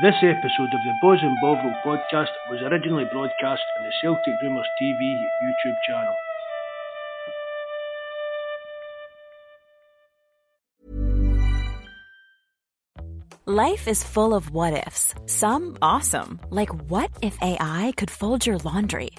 This episode of the Bawz and Bovril podcast was originally broadcast on the Celtic Rumours TV YouTube channel. Life is full of what ifs. Some awesome, like what if AI could fold your laundry?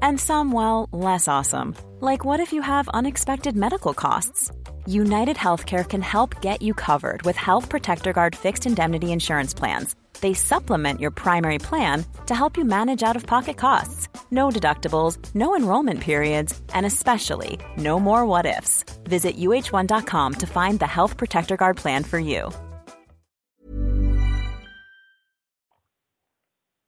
And some, well, less awesome, like what if you have unexpected medical costs? United Healthcare can help get you covered with Health Protector Guard fixed indemnity insurance plans. They supplement your primary plan to help you manage out of pocket costs. No deductibles, no enrollment periods, and especially no more what ifs. Visit uh1.com to find the Health Protector Guard plan for you.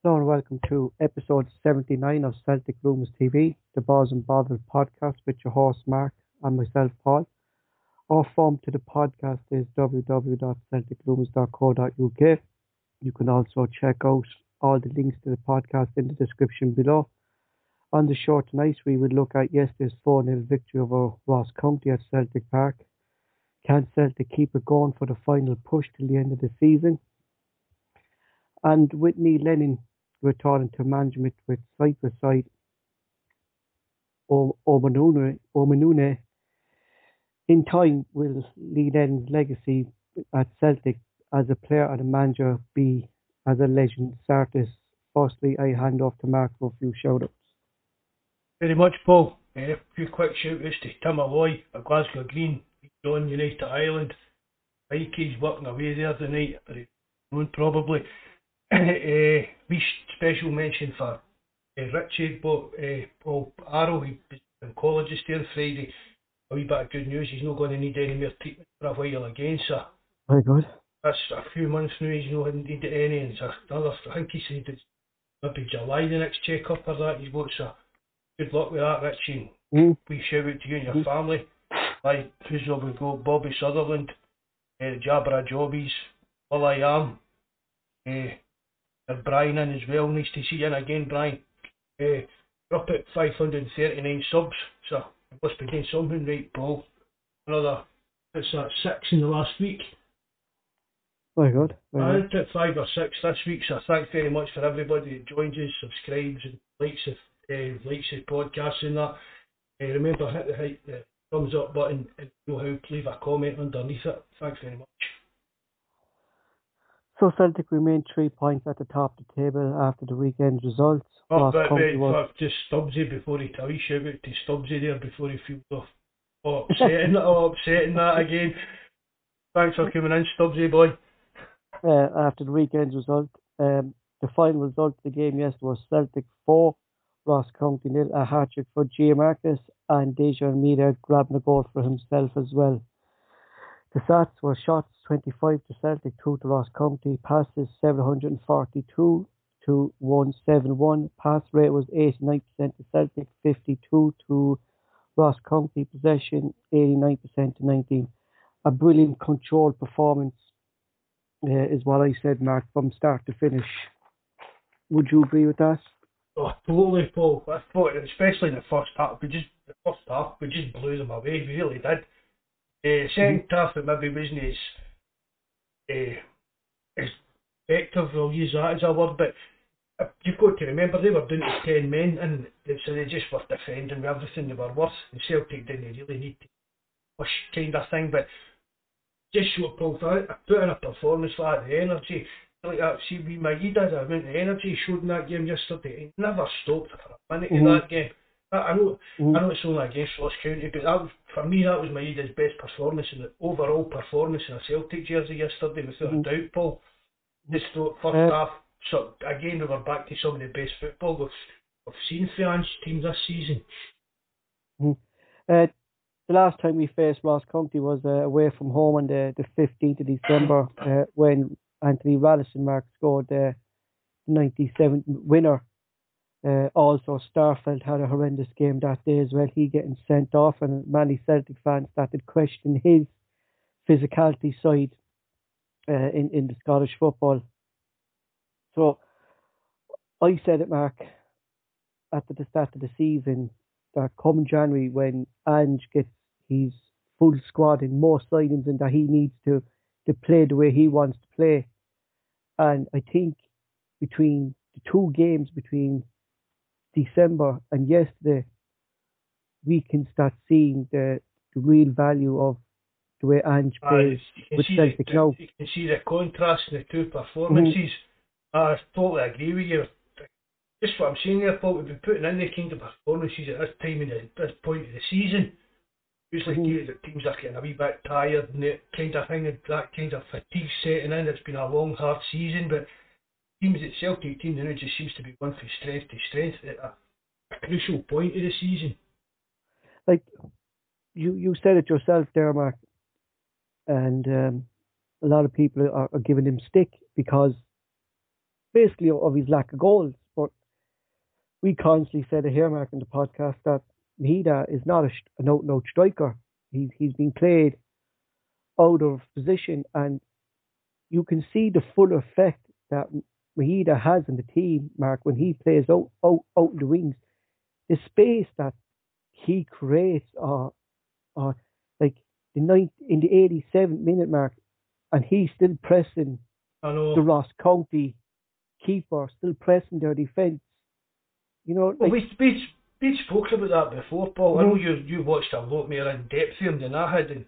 Hello and welcome to episode 79 of Celtic Rumours TV, the Bawz and Bovril podcast with your host Mark and myself Paul. Our form to the podcast is www.celticrumours.co.uk. You can also check out all the links to the podcast in the description below. On the show tonight, we will look at yesterday's 4 0 victory over Ross County at Celtic Park. Can Celtic keep it going for the final push till the end of the season? And Whitney Lennon returning to management with Cyprus side Omonia in time will Neil Lennon's legacy at Celtic as a player and a manager be as a legend Sartis. Firstly, I hand off to Mark for a few shout outs. Very much, Paul. Uh, a few quick shout outs to Tim Alloy at Glasgow Green, John United Ireland. Mikey's working away there tonight, probably. uh, we special mention for uh, Richie but, uh, Paul Arrow, he was oncologist there Friday. A wee bit of good news, he's not going to need any more treatment for a while again, so. Very good. That's a few months now, he's not needed any, and so another, I think he said it's maybe July the next check-up or that he's got, so good luck with that, Richie. Mm. We shout out to you and your mm. family. Like, who's we go? Bobby Sutherland, uh, Jabra Jobbies, All I Am, uh, and Brian in as well. Nice to see you in again, Brian. Uh, we're up at 539 subs, so I must be doing something right, Paul. Another, it's that six in the last week. Good. Very I at five or six this week, so thanks very much for everybody that joins us, subscribes, and likes the uh, likes the podcast and that. Uh, remember, hit the, hit the thumbs up button and you know how leave a comment underneath it. Thanks very much. So Celtic remain three points at the top of the table after the weekend's results. Oh, but wait, was... just Stubbsy before he tell you, shout out to Stubbsy there before he feels off. Oh, upsetting, oh, upsetting that again. Thanks for coming in, Stubbsy boy. Uh, after the weekend's result, um, the final result of the game yesterday was Celtic 4, Ross County nil, a hat trick for Giakoumakis and Daizen Maeda grabbing a goal for himself as well. The stats were shots 25 to Celtic, 2 to Ross County, passes 742 to 171, pass rate was 89% to Celtic, 52 to Ross County, possession 89% to 19. A brilliant controlled performance uh, is what I said, Mark, from start to finish. Would you agree with that? Oh, totally, Paul. I thought, especially in the first half, we just the first half we just blew them away. We really did. Uh, second mm-hmm. half, it maybe wasn't as uh, as effective. We'll use that as a word, but uh, you've got to remember they were doing it to ten men, and so they just were defending everything they were worth. And Celtic didn't really need to push kind of thing, but just show put in a performance like the energy. Like that, see, we Maeda, the amount of energy he showed in that game yesterday, he never stopped for a minute mm-hmm. in that game. I know, mm. I know it's only against Ross County, but that was, for me that was my Maeda's best performance in the overall performance in a Celtic jersey yesterday, without mm. a doubt, Paul. Thought first uh, half, so again we were back to some of the best football we've, we've seen for Ange teams this season. Mm. Uh, the last time we faced Ross County was uh, away from home on the, the 15th of December uh, when Anthony Ralston Mark scored the 97th winner uh, also, Starfelt had a horrendous game that day as well. He getting sent off, and many Celtic fans started questioning his physicality side uh, in in the Scottish football. So, I said it, Mark, at the start of the season that come January when Ange gets his full squad and more signings and that he needs to to play the way he wants to play, And I think between the two games between December and yesterday, we can start seeing the, the real value of the way Ange plays with Celtic the, now. You can see the contrast in the two performances. Mm-hmm. I totally agree with you. Just what I'm saying there, Paul, we've been putting in the kind of performances at this time in the, this point of the season. Usually mm-hmm. teams are getting a wee bit tired and that kind of thing, that kind of fatigue setting in. It's been a long, hard season, but teams at Celtic team now just seems to be going from strength to strength at a, a crucial point of the season. Like you, you said it yourself there, Mark, and um, a lot of people are, are giving him stick because basically of his lack of goals. We constantly said it here, Mark, in the podcast that Maeda is not a, an out and out striker. He's he's been played out of position, and you can see the full effect that Maeda has in the team, Mark, when he plays out out, out in the wings. The space that he creates, or or like the ninth in the 87th minute mark, and he's still pressing the Ross County keeper, still pressing their defence. You know, well, we, we we spoke about that before, Paul. I know you you watched a lot more in depth of him than I had, and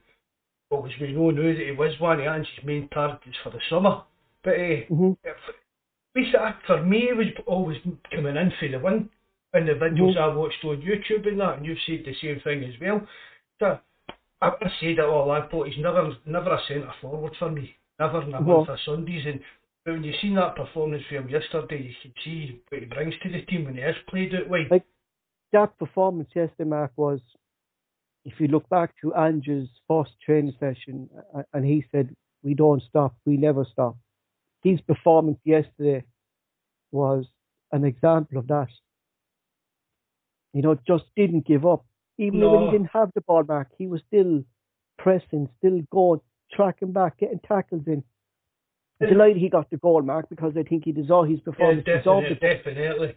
as we know now that he was one of Ange's main targets for the summer. But uh, mm-hmm. for me, it was always coming in for the win in the videos mm-hmm. I watched on YouTube and that, and you've said the same thing as well. So, I, I said it all. I thought he's never never a centre forward for me, never in a month of Sundays. And when you seen that performance from him yesterday, you can see what he brings to the team when he has played it. Like, like that performance yesterday, Mark, was, if you look back to Ange's first training session, and he said, we don't stop, we never stop. His performance yesterday was an example of that. You know, just didn't give up. Even no. when he didn't have the ball back, he was still pressing, still going, tracking back, getting tackles in. Delighted he got the goal, Mark, because I think he deserved his performance. Yeah, definitely, definitely.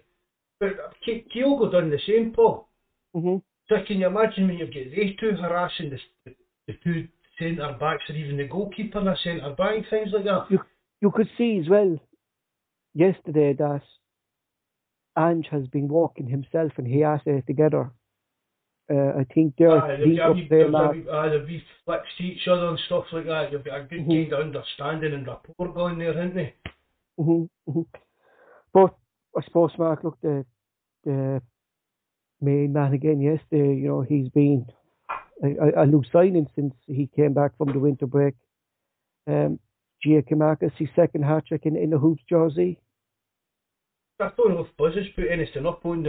But Kyogo done the same, Paul. Mm-hmm. So can you imagine when you get these two harassing the, the two centre backs or even the goalkeeper and a centre back, things like that? You, you could see as well yesterday that Ange has been walking himself and he has it together. Uh, I think they're uh, deep up there. Uh, they've be flicks to each other and stuff like that. You've got a good mm-hmm. kind of understanding and rapport going there, haven't they? Mm-hmm. mm-hmm. But I suppose Mark looked the the main man again yesterday. You know, he's been a, a loose signing since he came back from the winter break. Um, Giakoumakis, his second hat trick in, in the hoops jersey. I don't know if Buzz has put anything up on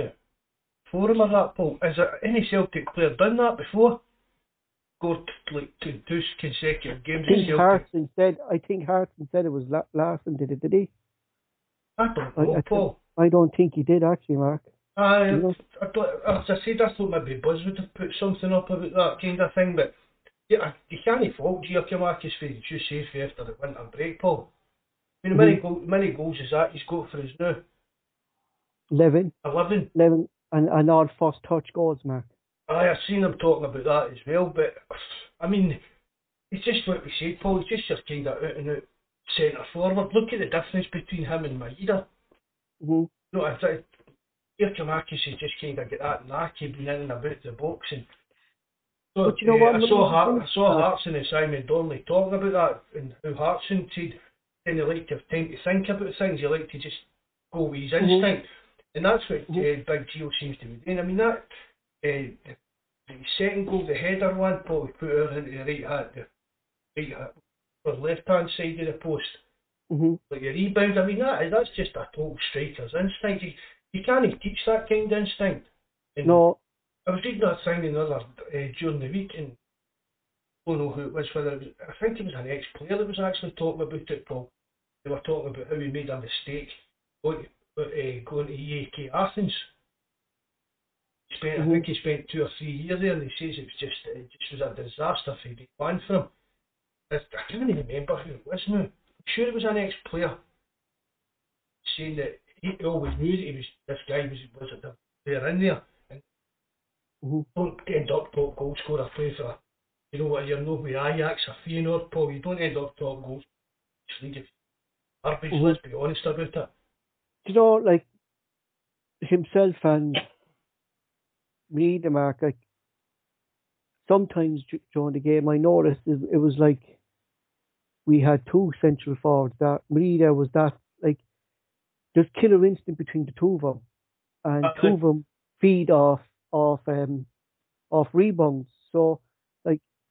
forum or that, Paul. Has there any Celtic player done that before? Got like two, two consecutive games. I think Hartson said. I think Hartson said it was Larsson did it. Did he? I don't know, I, I Paul. I don't think he did actually, Mark. I, you know? I, I, as I said, I thought maybe Buzz would have put something up about that kind of thing, but yeah, you can't fault Giakoumakis for his due safety after the winter break, Paul. I mean, mm-hmm. many, go, many goals is that he's got for us now? 11. 11? 11, and, and odd first touch goals, Mark. I, I've seen him talking about that as well, but I mean, it's just what we said, Paul, it's just your kind of out and out centre forward. Look at the difference between him and Maeda. Mm-hmm. No, I think Giakoumakis is just kind of get that knack of being in and about the box. And so, but you know what? I saw, Hart, I saw Hartson and Simon Donnelly talking about that, and how Hartson said kind of like to have time to think about things. He like to just go with his mm-hmm. instinct, mm-hmm. And that's what mm-hmm. uh, Big Gio seems to be doing. I mean that uh, the, the second goal, the header one, probably put her into the right hand, the right hand, or left hand side of the post. Mm-hmm. Like a rebound, I mean that that's just a total striker's instinct. You, you can't teach that kind of instinct. And no. I was reading that thing another uh, during the week and I don't know who it was, whether it was, I think it was an ex-player that was actually talking about it, Paul. They were talking about how he made a mistake going, uh, going to AEK Athens. He spent. I think he spent two or three years there, and he says it was just it just was a disaster for the plan for him. I, I can't even remember who it was now sure it was an ex-player saying that he always knew that he was this guy was was at the player in there and mm-hmm. don't end up top goal scorer play for you know what you're not with Ajax or Feyenoord Paul you don't end up top goal league. Mm-hmm. Let's be honest about it. You know, like himself and me, the mark, like sometimes during the game, I noticed it, it was like we had two central forwards. That Maeda was that like there's killer instinct between the two of them, and two of them feed off off um off rebounds. So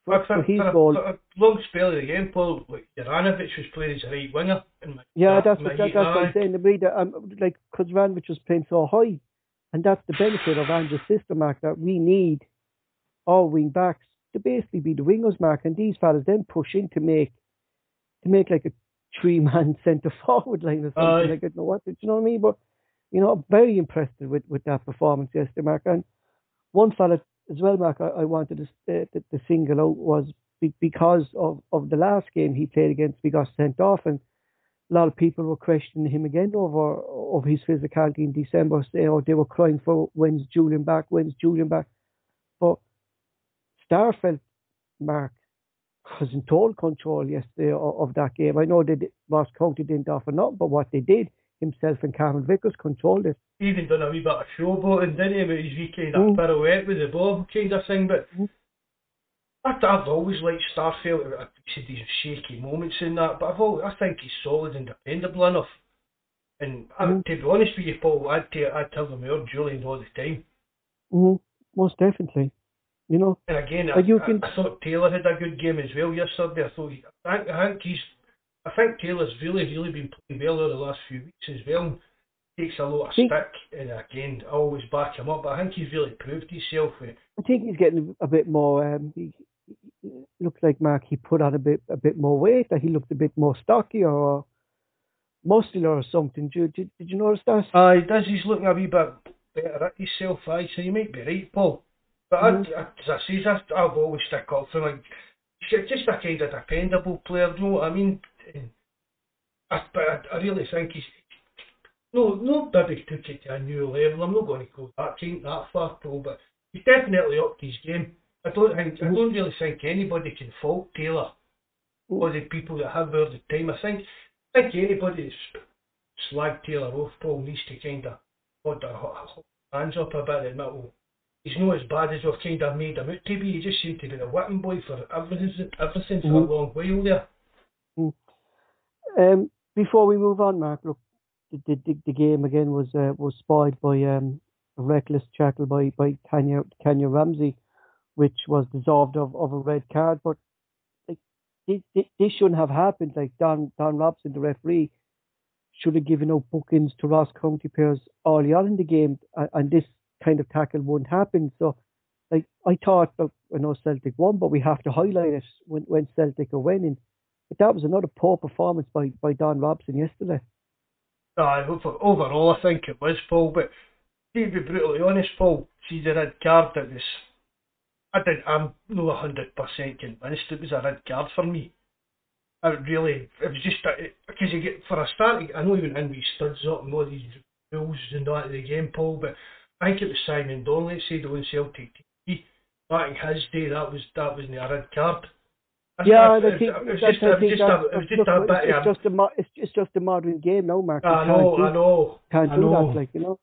like for, for, for goal, a, long spell of the game, Paul, like Juranovic was playing as a right winger. My, yeah, that's what, that, that's what I'm saying. The Maeda, um, like because Juranovic was playing so high, and that's the benefit of Ange's system, Mark. That we need all wing backs to basically be the wingers, Mark, and these fellas then push in to make to make like a three man centre forward line or something. Uh, like I don't know what, do you know what I mean? But you know, very impressed with with that performance yesterday, Mark. And one fella as well, Mark, I, I wanted to, uh, single out was be, because of of the last game he played against, we got sent off, and a lot of people were questioning him again over of his physicality in December. Saying, oh, they were crying for when's Jullien back, when's Jullien back. But Starfelt, Mark, was in total control yesterday of, of that game. I know that Ross County didn't offer nothing, but what they did, himself and Cameron Vickers controlled it. Even done a wee bit of showboating, didn't he, with his wee kind of mm. pirouette with the ball kind of thing, but mm. I've, I've always liked Starfelt. I've said these shaky moments in that, but I've always, I think he's solid and dependable enough. And mm. to be honest with you, Paul, I'd, t- I'd tell them more Jullien all the time. Mm, most definitely. You know, and again, I, you can... I, I, thought Taylor had a good game as well yesterday. I thought, I I think he's, I think Taylor's really, really been playing well over the last few weeks as well. Takes a lot of think, stick, and again, I always back him up. But I think he's really proved himself. I think he's getting a bit more. Um, he, he looks like Mark. He put on a bit, a bit more weight. That he looked a bit more stocky or muscular or something. Did, did, did you notice that? Uh, does. He's looking a wee bit better at himself. Aye, so you might be right, Paul. But mm-hmm. I, as I say, I, I've always stuck up for like just a kind of dependable player. do You know what I mean? I, but I, I really think he's no, no, maybe took it to a new level. I'm not going to go that kind that far, Paul, but he's definitely upped his game. I don't think I don't really think anybody can fault Taylor or the people that have there the time. I think I think anybody that's slagged Taylor off, Paul needs to kind of hold their hands up a bit and admit, he's not as bad as we've kind of made him out to be. He just seemed to be the whipping boy for everything, everything for mm. a mm-hmm. long while there. Mm. Um, before we move on, Mark, look, the, the, the game again was uh, was spoiled by um, a reckless tackle by by Tanya Tanya Ramsey, which was dissolved of, of a red card. But like this, this shouldn't have happened. Like Don Don Robertson, the referee, should have given out bookings to Ross County players early on in the game, and, this kind of tackle wouldn't happen. So, like I thought, look, I know Celtic won, but we have to highlight it when, when Celtic are winning. But that was another poor performance by, by Don Robertson yesterday. Uh, overall, I think it was Paul. But to be brutally honest, Paul, see the red card. It was. I didn't. I'm not hundred percent convinced it was a red card for me. I really, it was just because you get for a start. I know even in we studs up and all these rules and that of the game, Paul, but I think it was Simon Donnelly said Celtic back in his day that was that was a red card. Yeah, it, was just, a, bit. It's just a it's, just a modern game now, Mark. I know, I know. Can't I do know. that, like you know.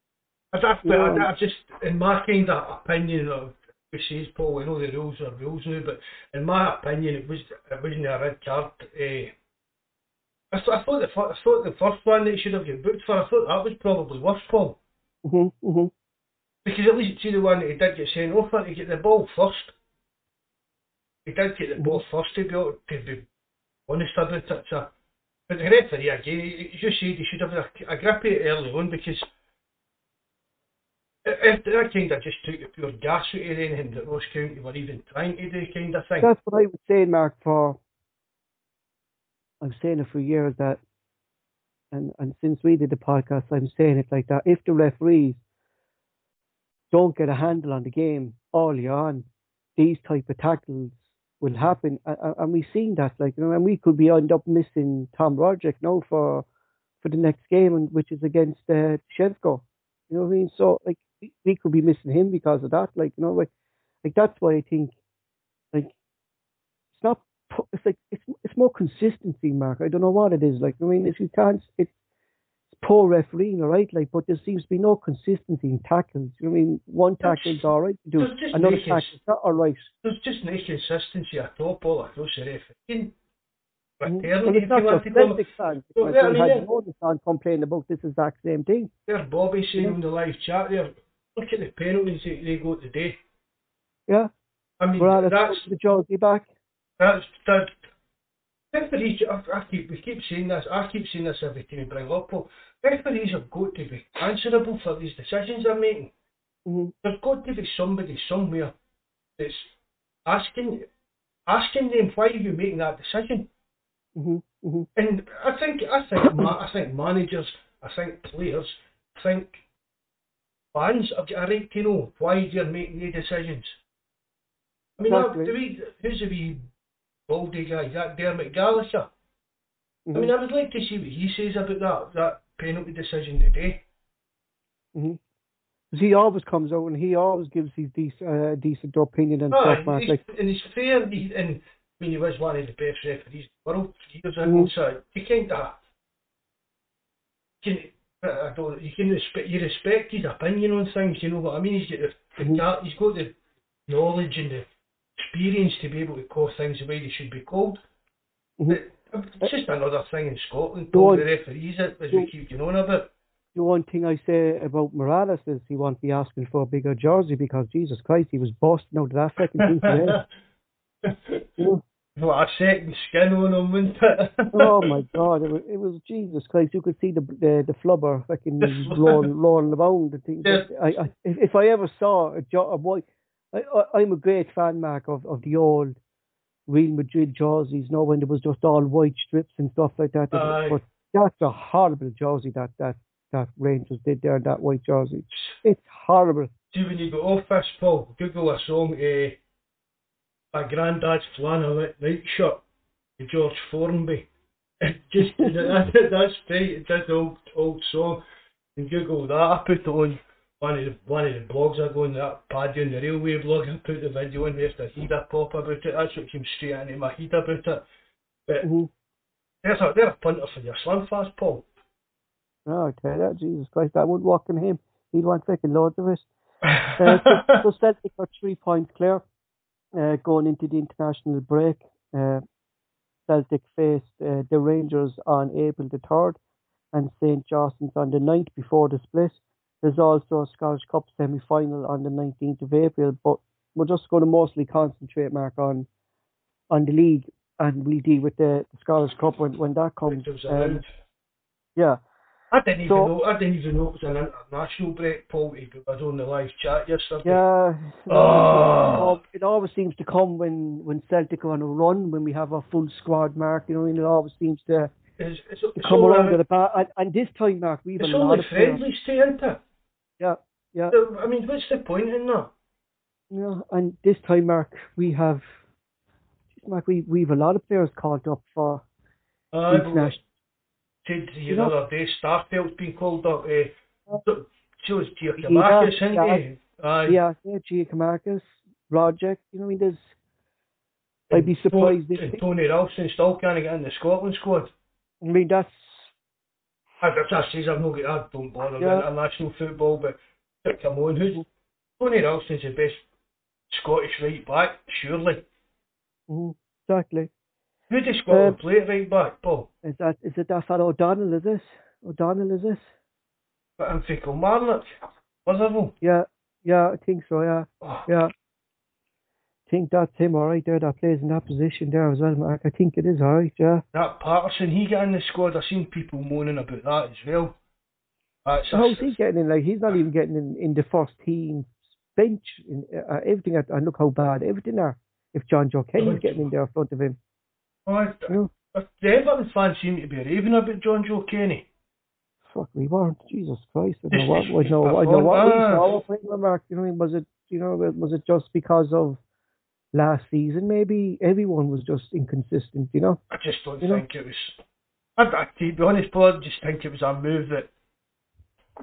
I, I, I, I just in my kind of opinion of which says Paul, I know the rules are rules now, but in my opinion, it was it wasn't a red card. Uh, I, th- I thought the I thought the first one that should have got booked for. I thought that was probably worse, Paul. Mhm, mhm. Because at least see the one that he did get sent off for to get the ball first. He did get the ball first to be, to be honest about it. So, but the referee again, he just said he should have a, a grip it early on because if that kind of just took the pure gas out of anything that Ross County were even trying to do kind of thing. That's what I was saying, Mark, for I'm saying it for years that and, and since we did the podcast I'm saying it like that. If the referees don't get a handle on the game early on, these type of tackles will happen, and, we've seen that. Like you know, and we could be end up missing Tom Rogic now for for the next game, and which is against uh, Shevko. You know what I mean? So like we, we could be missing him because of that. Like you know, like like that's why I think like it's not it's like it's it's more consistency, Mark. I don't know what it is. Like I mean, if you can't, it's poor refereeing, all right. Like, but there seems to be no consistency in tackles. I mean, one tackle's all right to do, another tackle's not all right. There's just no consistency at all, Paul, across the refereeing. Mhm. Fraternity, Well, it's not just. Celtic fans. Well, yeah, I mean, had yeah. fans complaining about this exact same thing. There's Bobby saying Yeah. on the live chat there, look at the penalties that they go today. Yeah, I mean, that's the jersey back. That's that. Referees, I, I keep we keep saying this. I keep saying this every time we bring up. Paul. Referees have got to be answerable for these decisions they're making. hmm There's got to be somebody somewhere that's asking asking them why are you making that decision. hmm hmm And I think I think ma- I think managers, I think players, I think fans have got a right to know why they're making the decisions. I mean, Exactly. do we, who's the wee baldy guy? That Dermot Gallagher? I hmm mean, I would like to see what he says about that that penalty decision today. hmm He always comes out and he always gives his decent, uh, decent opinion and Oh, stuff, and, he's, Like, and he's fair, and, he, and I mean, he was one of the best referees in the world years ago, Mhm. so you kind of can. I don't. You can respect. You respect his opinion on things. You know what I mean? He's got the, the Mhm. ca- he's got the knowledge and the experience to be able to call things the way they should be called. Mhm. It's just another thing in Scotland. The referees, it as we keep going about. the one thing I say about Morelos is he won't be asking for a bigger jersey because Jesus Christ, he was busting out of that second. You know? What a second skin on him, wasn't it? Oh my God! It was, it was Jesus Christ. You could see the the, the flubber fucking rolling rolling around. The thing. Yeah. I, I if, if I ever saw a, jo- a boy, I, I I'm a great fan, Mark, of of the old Real Madrid jerseys. You know when there was just all white strips and stuff like that. Aye. But that's a horrible jersey that that that Rangers did there. That white jersey. It's horrible. See, when you go off this, Paul, Google a song, uh, My Granddad's Flannel Night Shirt, George Formby. Just, that, that's right, it's that old, old song. And Google that, I put it on one of the, one of the blogs I go on, that Paddy on the Railway blog, I put the video in with the header pop about it, that's what came straight into my head about it. But Mhm. there's a, there's a punter for your slim fast, Paul. Oh, you that, Jesus Christ, that would work on him. He'd want fucking loads of it. Uh, so, so Celtic are three points clear uh, going into the international break. Uh, Celtic faced uh, the Rangers on April the 3rd and St. Johnstone on the 9th before the split. There's also a Scottish Cup semi final on the 19th of April, but we're just going to mostly concentrate, Mark, on on the league and we'll deal with the, the Scottish Cup when, when that comes. Um, yeah. I didn't even So- know. I didn't even know it was an international break, Paul. It was on the live chat yesterday. Yeah. Oh. It always seems to come when, when Celtic are on a run, when we have a full squad, Mark. You know, I mean? it always seems to, It's, it's, to it's come around at the back. And, and this time, Mark, we've It's a lot only of friendlies too, isn't it? Yeah, yeah. So, I mean, what's the point in that? Yeah, and this time, Mark, we have, Mark, we we've a lot of players called up for Uh, international. The You know- other day, Starfelt's been called up. Uh, so, so is Yeah, isn't yeah. he? Aye. Yeah, yeah, Giakoumakis, Rogic. You know, what I mean, there's. I'd be surprised Tony, if. Tony Ralston still can't get in the Scotland squad. I mean, that's I, that's I says I'm not. I don't bother Yeah. with international football, but come on, who's Tony Ralston's the best Scottish right back? Surely. mhm, exactly. Who does Scotland Um, play at right back, Paul? Is that is it that fellow O'Donnell? Is this O'Donnell? Is this? But I'm thinking Marnock. Wonderful. Yeah, yeah, I think so. Yeah, Oh, yeah. I think that's him, all right. There, that plays in that position there as well, Mark. I think it is all right. Yeah. That Patterson, he got in the squad. I've seen people moaning about that as well. That's So how's he getting in? Like he's not even getting in, in the first team bench. In, uh, uh everything, and look how bad everything are. If Jonjoe Kenny's getting in there in front of him, Oh, you know, uh, the Everton fans seem to be raving about Jonjoe Kenny. fuck, we weren't. Jesus Christ, I know what, I know, I know what we perform- saw Mark. You know, I was it, you know, was it just because of last season? Maybe everyone was just inconsistent. You know. I just don't You know? think it was. I, I, to be honest, Paul, I just think it was a move that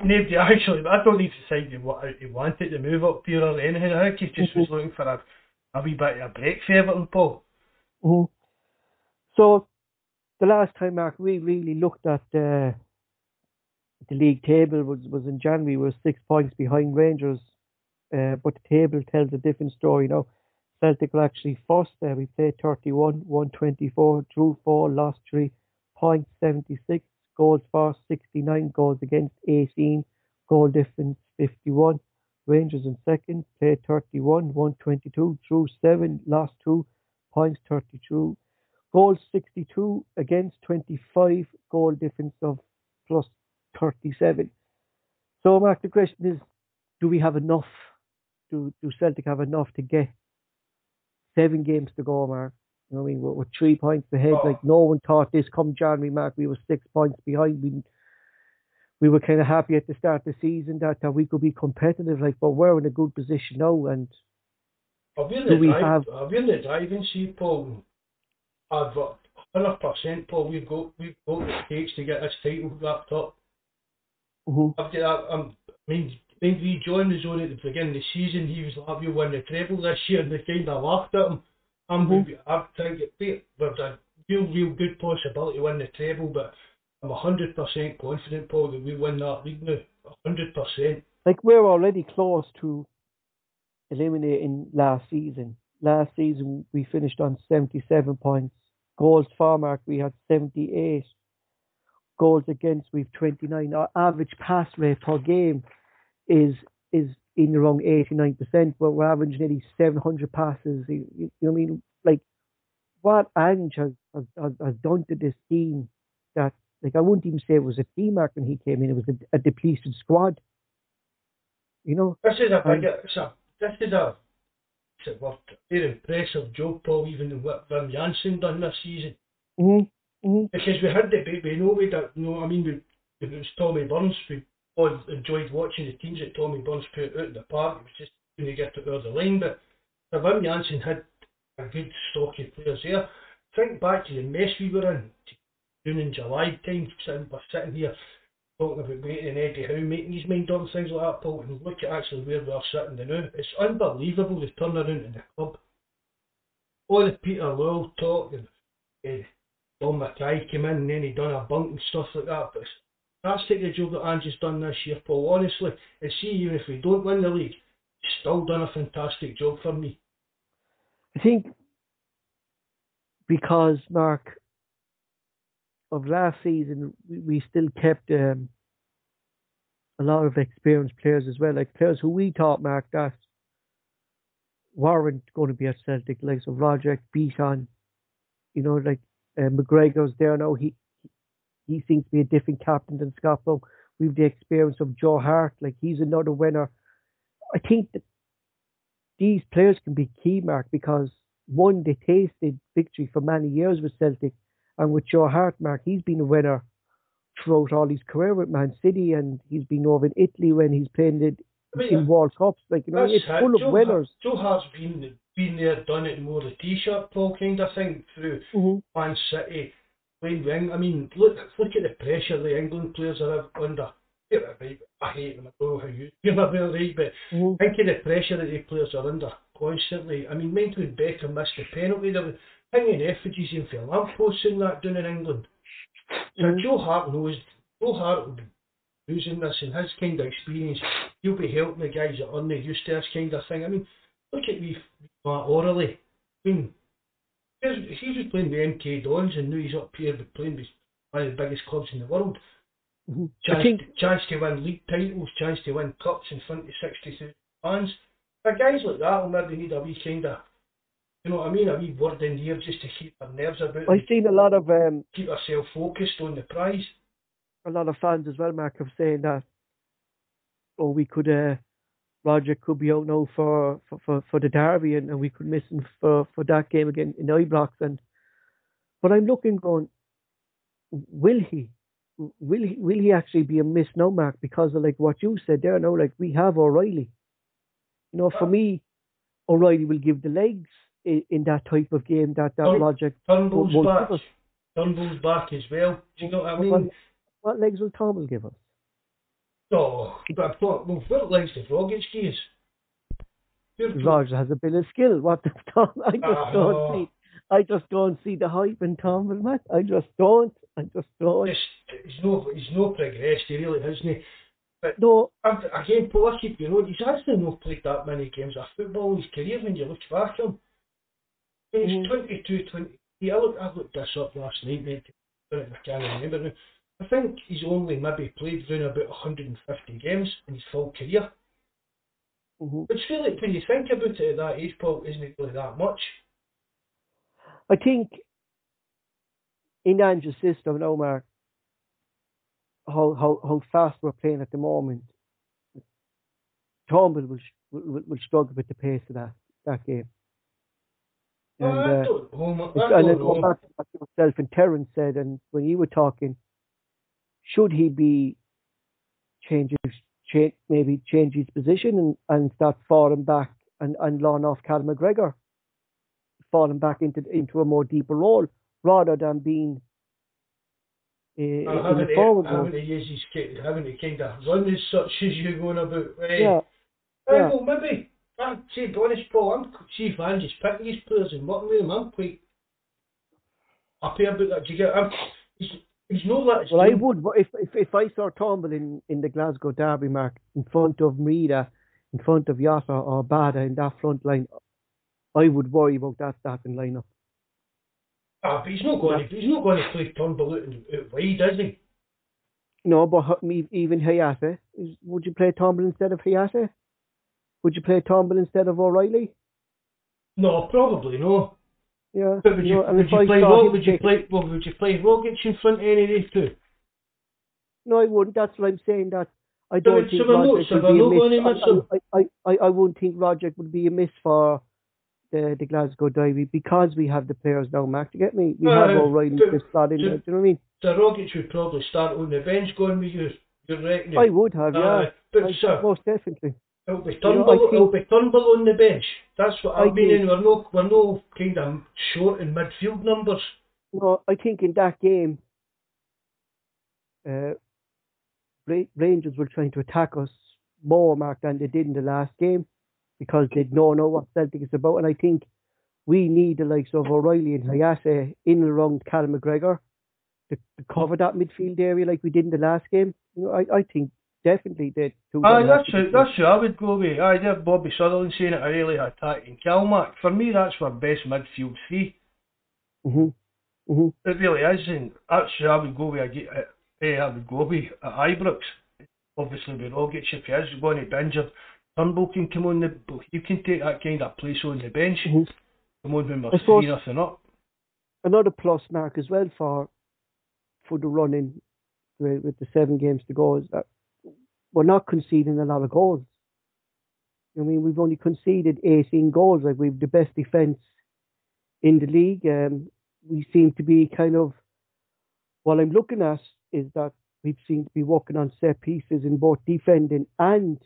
nobody actually. I don't need to say wa- he wanted to move up here or anything. I think he just was looking for a, a wee bit of a break for Everton, Paul. hmm So the last time, Mark, we really looked at uh, the league table was was in January. We were six points behind Rangers, uh, but the table tells a different story. You know, Celtic were actually first there. We played 31, 124, drew four, lost three, points 76, goals for 69, goals against 18, goal difference 51. Rangers in second, played 31, 122, drew seven, lost two, points 32, goals 62 against 25, goal difference of plus 37. So, Mark, the question is, do we have enough? Do, do Celtic have enough to get seven games to go, Mark? You know what I mean? We're, we're three points ahead. Oh. Like, no one thought this come January, Mark. We were six points behind. We, we were kind of happy at the start of the season that, that we could be competitive, like, but we're in a good position now. And Do we drive, have- I've been the driving seat, Paul. I've got hundred percent, Paul. We've got we've got what it takes to get this title wrapped up. Mhm. I've got, I'm, I mean, when we joined the zone at the beginning of the season, he was like, "We'll win the treble this year," and they kind of laughed at him. I'm, Mhm. I think it, there's a real, real good possibility to win the treble, but I'm hundred percent confident, Paul, that we win that league now. hundred percent. like we're already close to eliminating last season. Last season we finished on 77 points. Goals for mark we had 78. Goals against we've 29. Our average pass rate per game is is in the wrong 89%, but we're averaging nearly 700 passes. You, you know what I mean? Like what Ange has, has, has, done to this team that like I wouldn't even say it was a team mark when he came in. It was a, a depleted squad. You know, This is a Um, big, it's a, this is a, it's a, what, very impressive job, Paul, even in what Wim Jansen done this season. Mm-hmm. Mm-hmm. Because we had the, we, know we don't know, I mean, we, it was Tommy Burns, we all enjoyed watching the teams that Tommy Burns put out in the park, it was just when you get it over the line, but the Wim Jansen had a good stock of players there. Think back to the mess we were in, June and July time, sitting, we're sitting here talking about waiting Eddie Howe making his mind and things like that, Paul, and look at actually where we are sitting now. It's unbelievable the turnaround in the club. All the Peter Lawwell talk and uh, Dom McKay came in and then he done a bunk and stuff like that, but it's, that's the job that Angie's done this year, Paul, honestly. And see, even if we don't win the league, still done a fantastic job for me. I think because Mark of last season, we, we still kept um, a lot of experienced players as well, like players who we thought Mark that weren't going to be at Celtic, like so Roger Beaton, you know, like uh, McGregor's there now. He he seems to be a different captain than Scott Brown. We've the experience of Joe Hart, like he's another winner. I think that these players can be key, Mark, because one, they tasted victory for many years with Celtic, and with Joe Hart, Mark, he's been a winner throughout all his career with Man City, and he's been over in Italy when he's played I mean, in World Cups. Like you know, it's it. full of Joe winners. Hart, Joe Hart's been been there, done it, more the t-shirt, Paul, kind of thing through Mm-hmm. Man City, playing wing. I mean, look look at the pressure the England players are under. I hate them. I don't know how you feel about it, right, but Mm-hmm. think of the pressure that the players are under constantly. I mean, mind when Beckham missed the penalty, there was hanging effigies in for lampposts and that down in England. So Mhm. Joe Hart knows. Joe Hart will be using this and his kind of experience. He'll be helping the guys that aren't used to this kind of thing. I mean, look at me, Matt O'Riley. I mean, he was playing with MK Dons and now he's up here playing with one of the biggest clubs in the world. Mhm. I Chance, think chance to win league titles, chance to win cups in front of 60,000 fans. For guys like that will maybe need a wee kind of, you know what I mean, a wee word in here just to keep their nerves about I've seen a lot of um, keep ourselves focused on the prize. a lot of fans as well, Mark, of saying that, oh, we could, uh, Roger could be out now for, for, for, for the derby and, and we could miss him for, for that game again in Ibrox. And, but I'm looking going, will he? Will he, will he actually be a miss now, Mark? Because of like what you said there, now, like we have O'Riley. You know, for me, O'Riley will give the legs in, in that type of game that, that Turn- Roger Turnbull's back. Turnbull's back as well. Do you know what I mean? what legs will Tom give us? Oh, but I thought, well, what legs the gives? You're- Roger has a bit of skill. What does Tom? I just Ah, don't see. I just don't see the hype in Tomlin, Matt. I just don't. I just don't. He's no, he's no progressed. He really hasn't. But no. And again, Paul, I keep you know, he's actually not played that many games of football in his career when you look back at him. He's mm. 22, 23. I looked, I looked this up last night, mate. I can't remember now. I think he's only maybe played around about 150 games in his full career. Mm-hmm. Which really, when you think about it at that age, Paul, isn't really that much. I think in Ange's system now, Mark, how, how, how fast we're playing at the moment, Turnbull will, will, will struggle with the pace of that, that game. And, uh, I don't know. I don't know. Back to what yourself and Terence said, and when you were talking, should he be changing, change, maybe change his position and, and start falling back and, and lawn off Cal McGregor, falling back into into a more deeper role rather than being uh, uh, having, to, forward having to use his having to kind of run as such as you're going about. Right? Yeah. yeah. Well, maybe. i see, be honest, Paul, I'm see if I'm just picking these players and working with them. I'm quite happy about that. Do you get? I'm, he's no. Well, I would, but if if if I saw Turnbull in, in the Glasgow Derby, Mark, in front of Maeda, in front of Jota or Abada in that front line, I would worry about that starting lineup. Ah, but he's not going to he's not going to play Turnbull out, out wide, is he? No, but even Hatate, would you play Turnbull instead of Hatate? Would you play Turnbull instead of O'Riley? No, probably no. Yeah. But would you, know, would you play Rog, would you play well, would you play Rogic in front anyway too? No, I wouldn't. That's what I'm saying. That I don't so think Rogic would be a miss. I, I, I, I wouldn't think Rogic would be a miss for the, the Glasgow Derby because we have the players now, Mac. To get me, we uh, have O'Riley to slot in there. Do you know what I mean? So Rogic would probably start on the bench going with you. You're right. I would have, yeah. Uh, but I, sir, most definitely. It'll be Turnbull. You know, it'll be Turnbull on the bench. That's what I, I mean. Think, we're no, we're no kind of short in midfield numbers. No, I think in that game, uh, Rangers were trying to attack us more, Mark, than they did in the last game because they don't know what Celtic is about. And I think we need the likes of O'Riley and Hatate in and around Callum McGregor to, to, cover that midfield area like we did in the last game. You know, I, I think definitely two. Aye, that's true. That's true. I would go with. Aye, there Bobby Sutherland saying it. I really attacking Calmac. For me, that's my best midfield 3 Mhm. Mhm. It really is, and actually, I would go with. I, get, I would go with at Ibrox. Obviously, with Rogic if he is going to be injured. Turnbull can come on the. You can take that kind of place on the bench. Mm-hmm. Come on when we're three nothing up. Another plus mark as well for for the running with, with the seven games to go is that we're not conceding a lot of goals. I mean, we've only conceded 18 goals. Like we've the best defence in the league. Um, we seem to be kind of. What I'm looking at is that we seem to be working on set pieces in both defending and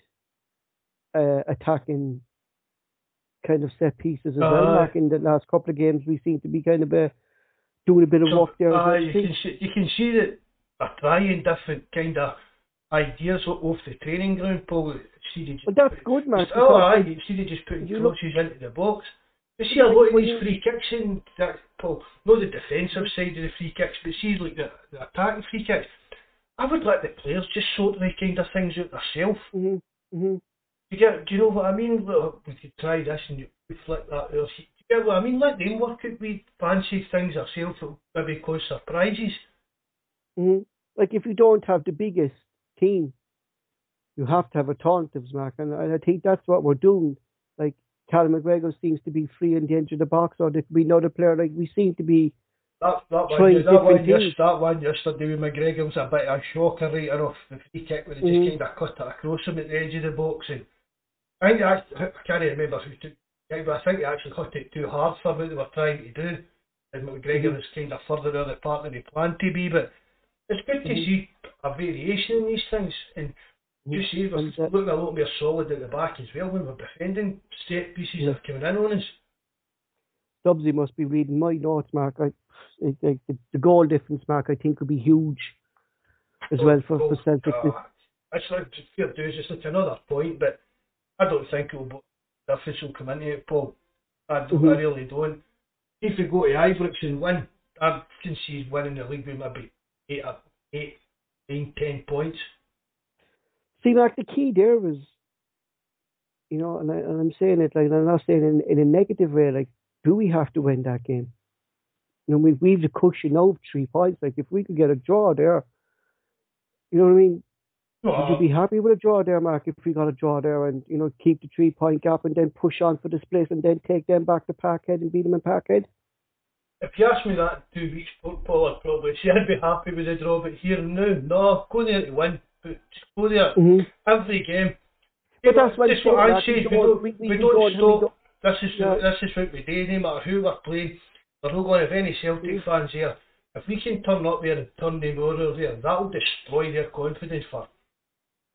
uh, attacking kind of set pieces as uh, well. Like in the last couple of games, we seem to be kind of uh, doing a bit of work there. Uh, you, can see, you can see that they're trying different kind of ideas off the training ground, Paul. Just, well, that's good, man. Oh, aye, instead of just putting crosses look, into the box. You see a lot of these free kicks in that, Paul, not the defensive side of the free kicks, but see like the, the attacking free kicks. I would let the players just sort the kind of things out themselves. Mm-hmm. Mm-hmm. Do you get? Do you know what I mean? we could try this and you flick that. Or, do you get what I mean? Let them work out we fancy things ourselves. It'll maybe cause surprises. Mm-hmm. Like if you don't have the biggest team, you have to have a alternatives, Mark, and I think that's what we're doing. Like Callum McGregor seems to be free in the edge of the box, or there could be another player. Like we seem to be that, that one, that, one just, that one yesterday with McGregor was a bit of a shocker right off the free kick when he mm-hmm. just kind of cut it across him at the edge of the box and I think I, I can't remember who took but I think he actually cut it too hard for what they were trying to do. And McGregor mm-hmm. was kind of further out of the part than he planned to be. But it's good to see a variation in these things. And you see, we're looking a lot more solid at the back as well when we're defending set pieces yeah. that are coming in on us. Dubsy must be reading my notes, Mark. I, I, I, the goal difference, Mark, I think would be huge as well for, for Celtic. Uh, it's like fair dues, it's like another point, but I don't think it'll the official come into it, Paul. I, don't, mm-hmm. I really don't. if we go to Ibrox and win, I can see winning the league with maybe eight, up, uh, eight, nine, ten points. See, like the key there was, you know, and, I, and I'm saying it like I'm not saying in, in a negative way. Like, do we have to win that game? You know, we we've the cushion of three points. Like, if we could get a draw there, you know what I mean? Would you uh, be happy with a draw there, Mark, if we got a draw there and, you know, keep the three point gap and then push on for the split and then take them back to Parkhead and beat them in Parkhead? If you asked me that two weeks football, I'd probably say I'd be happy with a draw, but here and now, no, go there to win. But just go there Mm-hmm. every game. But that's what what I say. We don't, we- we we don't stop. don't- This is Yeah. this is what we do. No matter who we're playing, we're not going to have any Celtic Mm. fans here. If we can turn up there and turn them over there, that'll destroy their confidence for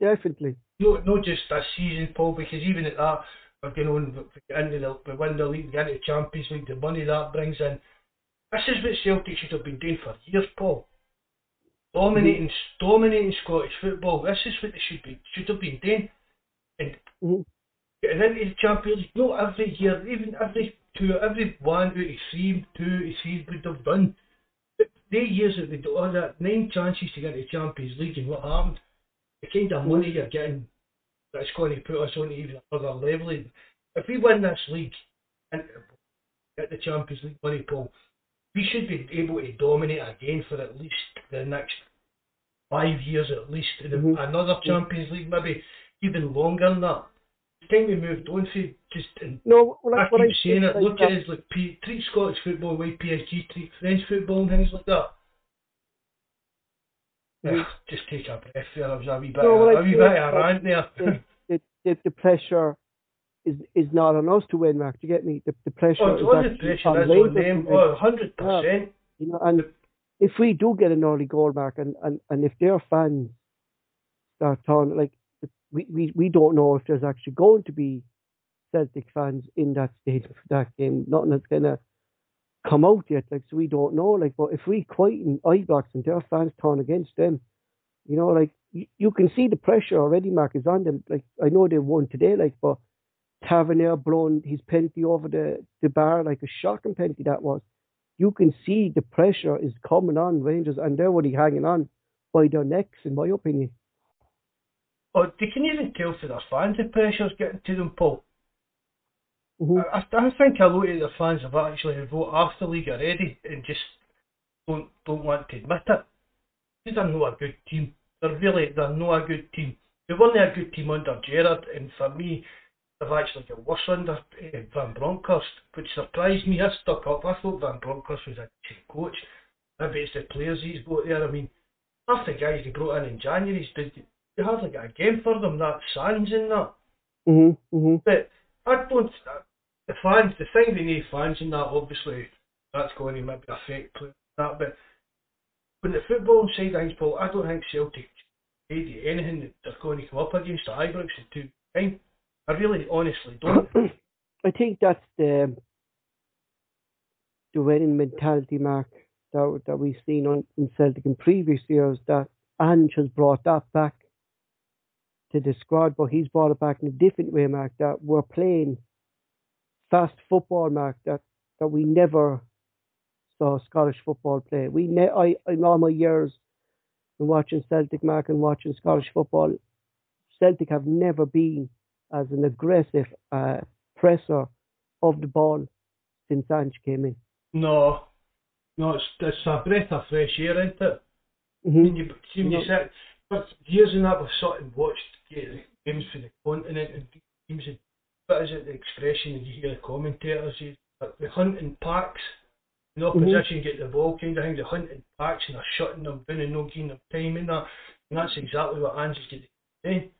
Definitely. no, not just this season, Paul, because even at that, we're going on, we get into the, we win the league, we get into the Champions League, the money that brings in. This is what Celtic should have been doing for years, Paul. Dominating, dominating Scottish football. This is what they should be, should have been doing. And Mhm. getting into the Champions League, not every year, even every two, every one out of three, two out of three would have done. The years that they do all that, nine chances to get into the Champions League, and what happened? The kind of money you're getting that's going to put us on to even another level. If we win this league and get the Champions League money, Paul, we should be able to dominate again for at least the next five years at least. And Mhm. another Champions League, maybe even longer than that. It's time we moved on for just No, well, I like what I'm keep saying it. Look at it as like P, treat Scottish football the way PSG treat French football and things like that. Mhm. Ugh, just take a breath there. I was a wee bit, No, well, a I wee bit of a rant there. the, the, the pressure is is not on us to win, Mark. Do you get me? The, the pressure oh, all the pressure on is on them. to. Oh, hundred percent. You know, and if we do get an early goal, Mark, and, and, and if their fans start talking, like we, we, we don't know if there's actually going to be Celtic fans in that stadium for that game. Nothing that's gonna come out yet, like so we don't know. Like, but if we quieten Ibrox and their fans turn against them, you know, like you, you can see the pressure already, Mark, is on them. Like I know they won today, like, but Tavernier blown his penalty over the, the bar, like a shocking penalty that was. You can see the pressure is coming on Rangers, and they're already hanging on by their necks, in my opinion. Oh, they can even tell for their fans the pressure's getting to them, Paul. hmm I, I think a lot of the fans have actually voted off the league already and just don't don't want to admit it. These are not a good team. They're really they're not a good team. They weren't a good team under Gerrard, and for me, they've actually got worse under uh, Van Bronckhorst, which surprised me. I stuck up. I thought Van Bronckhorst was a decent coach. Maybe it's the players he's got there. I mean, half the guys he brought in in January, did they hardly got a game for them. That Sands in that. hmm But I don't. The fans, the thing we need fans in that, obviously, that's going to maybe affect play- that. But when the football side of Paul, I don't think Celtic can anything that they're going to come up against the Ibrox in two time. I really, honestly don't. I think that's the the winning mentality, Mark, that that we've seen on in Celtic in previous years. That Ange has brought that back to the squad, but he's brought it back in a different way, Mark. That we're playing fast football, Mark. That that we never saw Scottish football play. We ne- I in all my years in watching Celtic, Mark, and watching Scottish football, Celtic have never been as an aggressive uh, presser of the ball since Ange came in. no, no, it's, it's a breath of fresh air, isn't it? Mm-hmm. When you see when you sit, but years in that we've sat and watched ga- games for the continent and teams. And, what is it? The expression that you hear the commentators use, like the hunting packs. The opposition get the ball kind of thing. The hunting packs and they're shutting them down and not giving them time in that. And that's exactly what Ange's getting.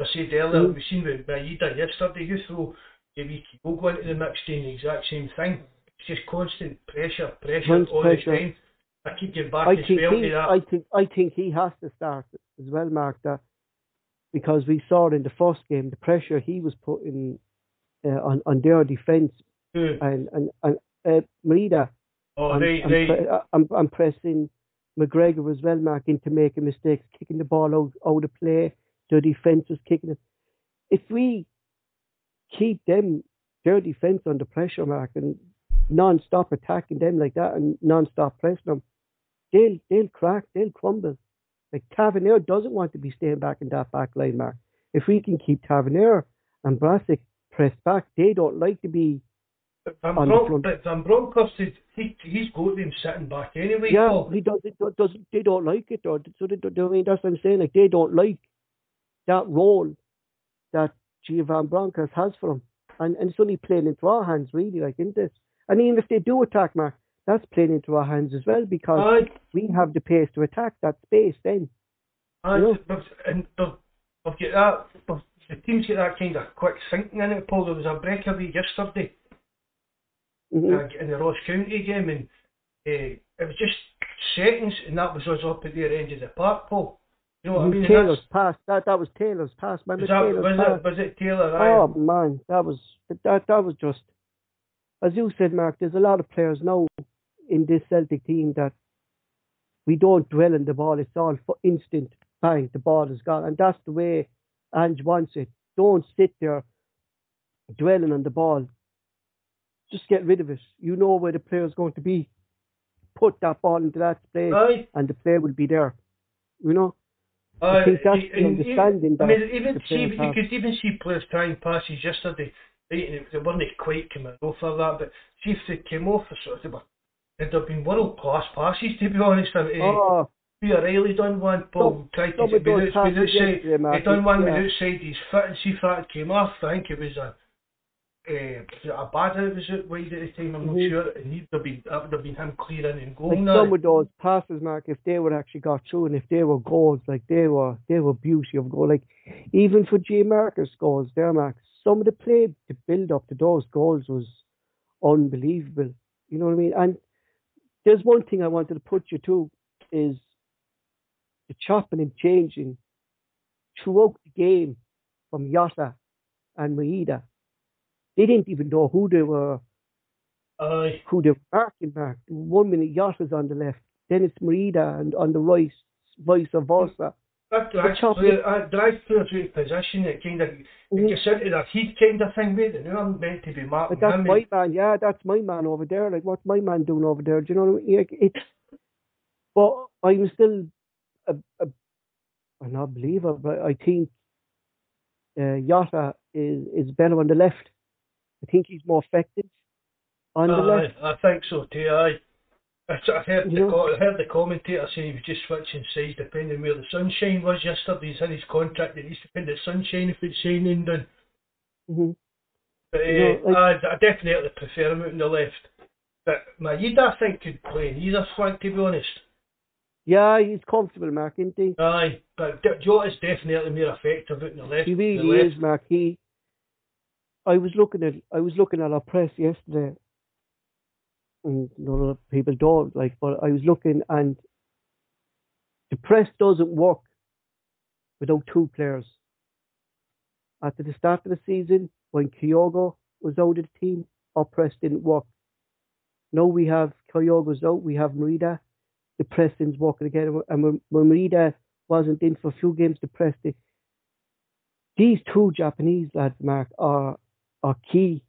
I said earlier, Mhm. we've seen with Maeda yesterday. You throw a wee go into the mix doing the exact same thing. It's just constant pressure, pressure all pressure. the time. I keep getting back I as think well to he, that. I think, I think he has to start as well, Mark. That because we saw in the first game, the pressure he was putting uh, on on their defence, Who? and and, and uh, Maeda, Oh, I'm, right, I'm, right. uh, I'm, I'm pressing McGregor as well, Mark, into making mistakes, kicking the ball out, out of play. Their defence was kicking it. If we keep them, their defence under pressure, Mark, and non-stop attacking them like that and non-stop pressing them, they'll they'll crack, they'll crumble. Like Tavernier doesn't want to be staying back in that back line, Mark. If we can keep Tavernier and Barisic pressed back, they don't like to be Van, on Bron- the front. Van Bronckhorst, he, he, he's got them sitting back anyway. Yeah, Paul. he does. It do- doesn't. They don't like it, or so they, don't- I mean, that's what I'm saying. Like they don't like that role that Giovanni Broncos has for them, and and it's only playing into our hands, really. Like in this, and even if they do attack, Mark, that's playing into our hands as well because Aye, we have the pace to attack that space. Then aye, Yeah. but, and they've got that, the teams get that kind of quick thinking in it, Paul. There was a breakaway yesterday Mhm. uh, in the Ross County game, and uh, it was just seconds, and that was us up at their end of the park, Paul. You know what I mean? Taylor's pass. That that was Taylor's pass. Remember Was, that, Taylor's was, pass? it, was it Taylor? Oh man, that was that that was just as you said, Mark. There's a lot of players now in this Celtic team that we don't dwell on the ball. It's all for instant bang. The ball is gone, and that's the way Ange wants it. Don't sit there dwelling on the ball. Just get rid of it. You know where the player's going to be. Put that ball into that space, Aye. and the player will be there. You know. Aye, I think that's e- the and understanding I mean, even she, see, players you have. could even see players trying passes yesterday. Right, and they weren't quite coming off of that, but see if they came off the sort of, they'd have been world class passes to be honest. And, uh, Oh, Pia Riley done one, Paul tried to some with of those out- with passes outside. yesterday, Mark, He done one yeah. with outside his foot and see if that came off. I think it was a uh, was it a bad out it wide at the time, I'm not Mhm. sure. And he'd have been that would have been him clearing and like going now. some of those passes, Mark, if they were actually got through and if they were goals, like they were, they were beauty of goal. Like even for Giakoumakis goals, there, Mark, some of the play to build up to those goals was unbelievable. You know what I mean? And there's one thing I wanted to put you to is the chopping and changing throughout the game from Jota and Maeda. They didn't even know who they were Aye. who they were marking back. One minute Jota's on the left, then it's Maeda and on the right, vice versa. That chop- player, that drives players out of position. It kind of it gets into that heat kind of thing, mate. And I'm meant to be marking But that's him. my man, yeah, that's my man over there. Like, what's my man doing over there? Do you know what I mean? It's, but I'm still a, a, a not believer, but I think uh, Yotta is, is better on the left. I think he's more effective on the Aye, left. I think so too. Aye. I I heard the know- I heard the commentator saying he was just switching sides depending where the sunshine was yesterday. He's in his contract that he's dependent sunshine if it's shining down. hmm But uh, You know, like- I, I definitely prefer him out on the left. But Maeda I think could play in either flank to be honest. Yeah, he's comfortable, Mark, isn't he? Aye, but D- Jota's definitely more effective out on the left. He the really left. is, Mark. He, I was looking at, I was looking at our press yesterday, and a lot of people don't like, but I was looking, and the press doesn't work without two players. After the start of the season, when Kyogo was out of the team, our press didn't work. Now we have Kyogo's out, we have Maeda, the press didn't work again, and when, when Maeda wasn't in for a few games, the press did these two Japanese lads, Mark, are are key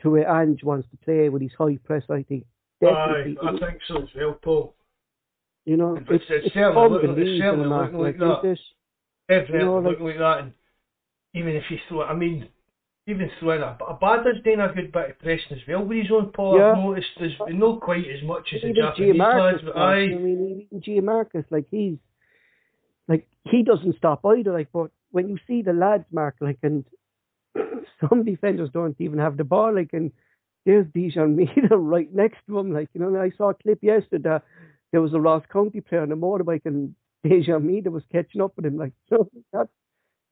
to where Ange wants to play with his high press. I think Aye. I think so as well, Paul. you know, It's- it's, it's it's, certainly looking- it's certainly looking like Like, that. Definitely You know, like- looking like that. And even if you throw, I mean, even throwing a, Abada's doing a good bit of pressing as well with his own Paul. Yeah. I've noticed there's not quite as much as the Japanese lads, Giakoumakis, but aye. I mean, even Giakoumakis, like he's like he doesn't stop either. Like, but when you see the lads, Mark, like, and some defenders don't even have the ball, like, and there's Daizen Maeda right next to him, like, you know. I saw a clip yesterday. There was a Ross County player on a motorbike, and Daizen Maeda was catching up with him, like, so that's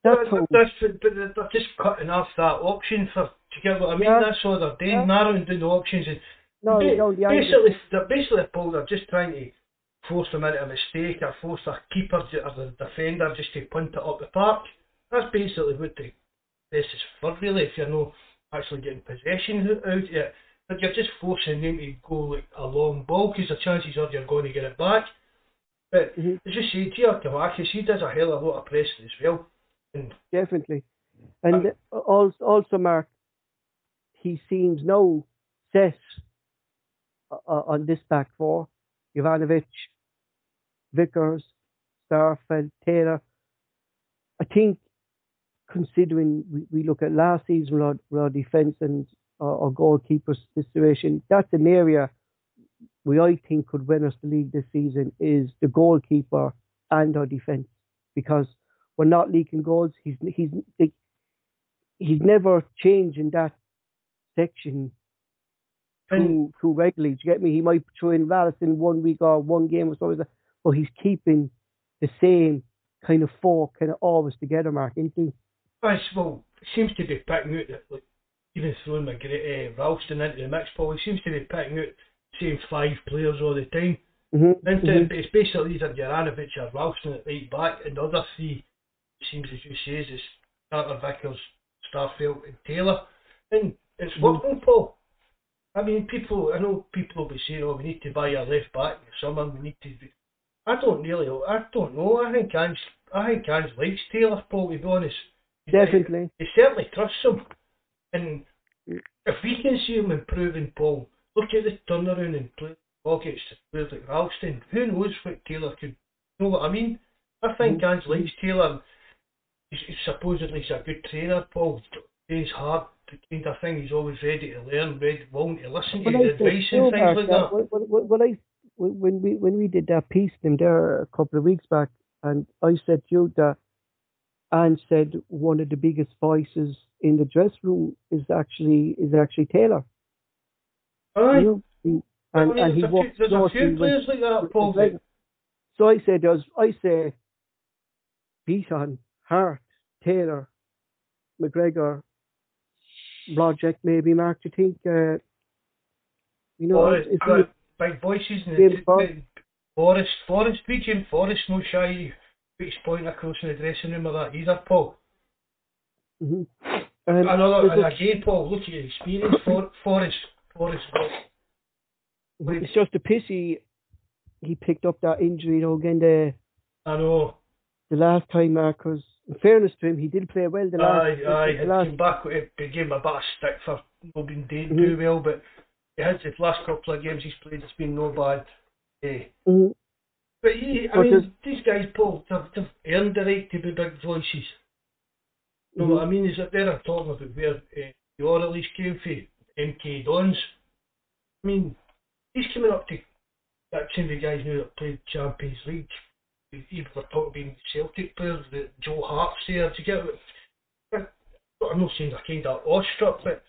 that's But how. that's, they're just cutting off that option for. Do you get what I mean? Yeah. That's all they're doing, Yeah. narrowing down the options. And No, ba- no, the basically, they're basically Paul. They're just trying to force them into a mistake or force a keeper to- or the defender just to punt it up the park. That's basically what the, this is for, really. If you're not actually getting possession out of it, but you're just forcing them to go like a long ball because the chances are you're going to get it back. But Mhm. as you Giakoumakis, he does a hell of a lot of pressing as well. And Definitely. And also, also, Mark, he seems no set uh, on this back four. Juranovic, Vickers, Starfelt, Taylor. I think, considering we, we look at last season, our, our defence and our, our goalkeeper situation, that's an area we I think could win us the league this season is the goalkeeper and our defence because we're not leaking goals. He's he's he's never changing that section too too regularly. Do you get me? He might throw in in one week or one game or something, but he's keeping the same kind of four kind of always together, Mark, isn't he? Well, seems to be picking out that, like, even throwing McGrady, uh, Ralston into the mix, Paul, he seems to be picking out same five players all the time. Mm-hmm. And mm-hmm. it's basically either Juranovic or Ralston at right back, and the other three, it seems as you say, is Carter Vickers, Starfelt, and Taylor. And it's mm-hmm. working, Paul. I mean, people, I know people will be saying, oh, we need to buy a left back this summer, we need to do. I don't really, I don't know. I think Ange, I think Ange likes Taylor, Paul, to be honest. Definitely. He, he certainly trusts him. And if we can see him improving, Paul, look at the turnaround and play pockets to players like Ralston. Who knows what Taylor could, you know what I mean? I think mm-hmm. Ange likes Taylor. He's, he's supposedly he's a good trainer, Paul. He's hard the kind of thing. He's always ready to learn, ready, willing to listen to the advice and things like that. When, when, when I when we when we did that piece in there a couple of weeks back, and I said to you that Ange said one of the biggest voices in the dress room is actually is actually Taylor. Aye. You know, and, I mean, and he walks There's a few players like that, Paul. So I said, does I say Beaton, Hart, Taylor, McGregor, Project maybe Mark do you think uh, you know Forrest, is uh, big voices in Forrest Forrest Jim Forrest no shy speaks point across in the dressing room of that either Paul mm-hmm. um, another and again Paul look at your experience for, Forrest Forrest it's just a pity he picked up that injury you know again the I know the last time because in fairness to him, he did play well the last. Aye, aye. The last... Came back, he gave him a bit of stick for not being doing mm-hmm. too well, but he has the last couple of games he's played. It's been no bad. Eh. Mm-hmm. But he, I but mean, these guys, Paul, they've, they've earned the right to be big voices. You know mm-hmm. what I mean? Is that they're talking about where uh, the Orleans came from, MK Dons. I mean, he's coming up to that same the guys now that played Champions League even we're talking about Celtic players, the Joe Hart's there, to get I'm not saying they're kind of awestruck, but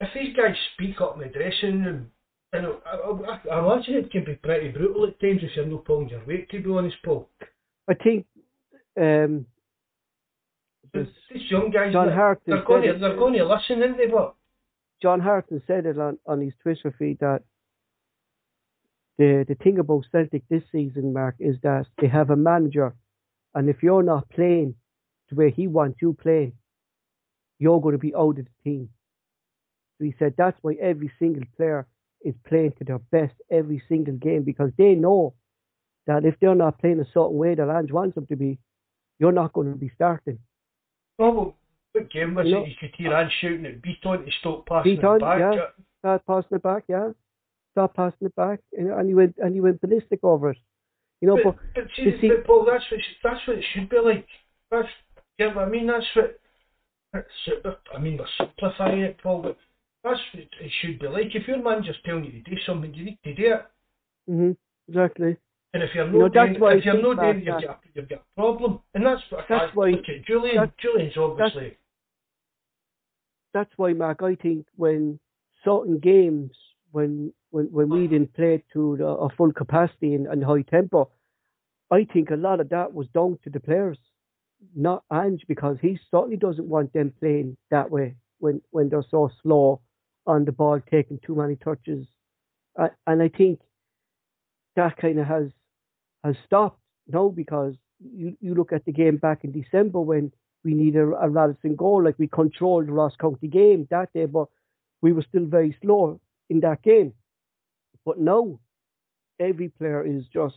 if these guys speak up in the dressing room, I, know, I, I, I imagine it can be pretty brutal at times if you're not pulling your weight, to be honest, Paul. I think um, these young guys, John Hartson they're, going to, they're going to listen, aren't they? But John Hartson said it on, on his Twitter feed that the the thing about Celtic this season, Mark, is that they have a manager, and if you're not playing the way he wants you playing, you're going to be out of the team. So he said that's why every single player is playing to their best every single game because they know that if they're not playing a certain way that Ange wants them to be, you're not going to be starting. Oh, well, what game was you know. You could hear Ange shouting at Beaton to stop passing Beaton, it back. Yeah, start passing it back, yeah stop passing it back, and, you went and you went ballistic over it. You know, but, but, but, see, see, but Paul, that's what that's what it should be like. That's yeah, I mean that's what. That's, I mean we're simplifying it, Paul, but that's what it should be like. If your man just telling you to do something, you need to do it. Mhm. Exactly. And if you're not doing, if you're not doing, you've got you've got a problem, and that's what that's I, why. Look at Jullien. Jullien's obviously. That's, that's why, Mark. I think when certain games when when when we didn't play to the, a full capacity and, and high tempo, I think a lot of that was down to the players, not Ange, because he certainly doesn't want them playing that way when when they're so slow on the ball, taking too many touches, uh, and I think that kind of has has stopped now because you you look at the game back in December when we needed a, a Radisson goal, like we controlled the Ross County game that day, but we were still very slow in that game. But now every player is just.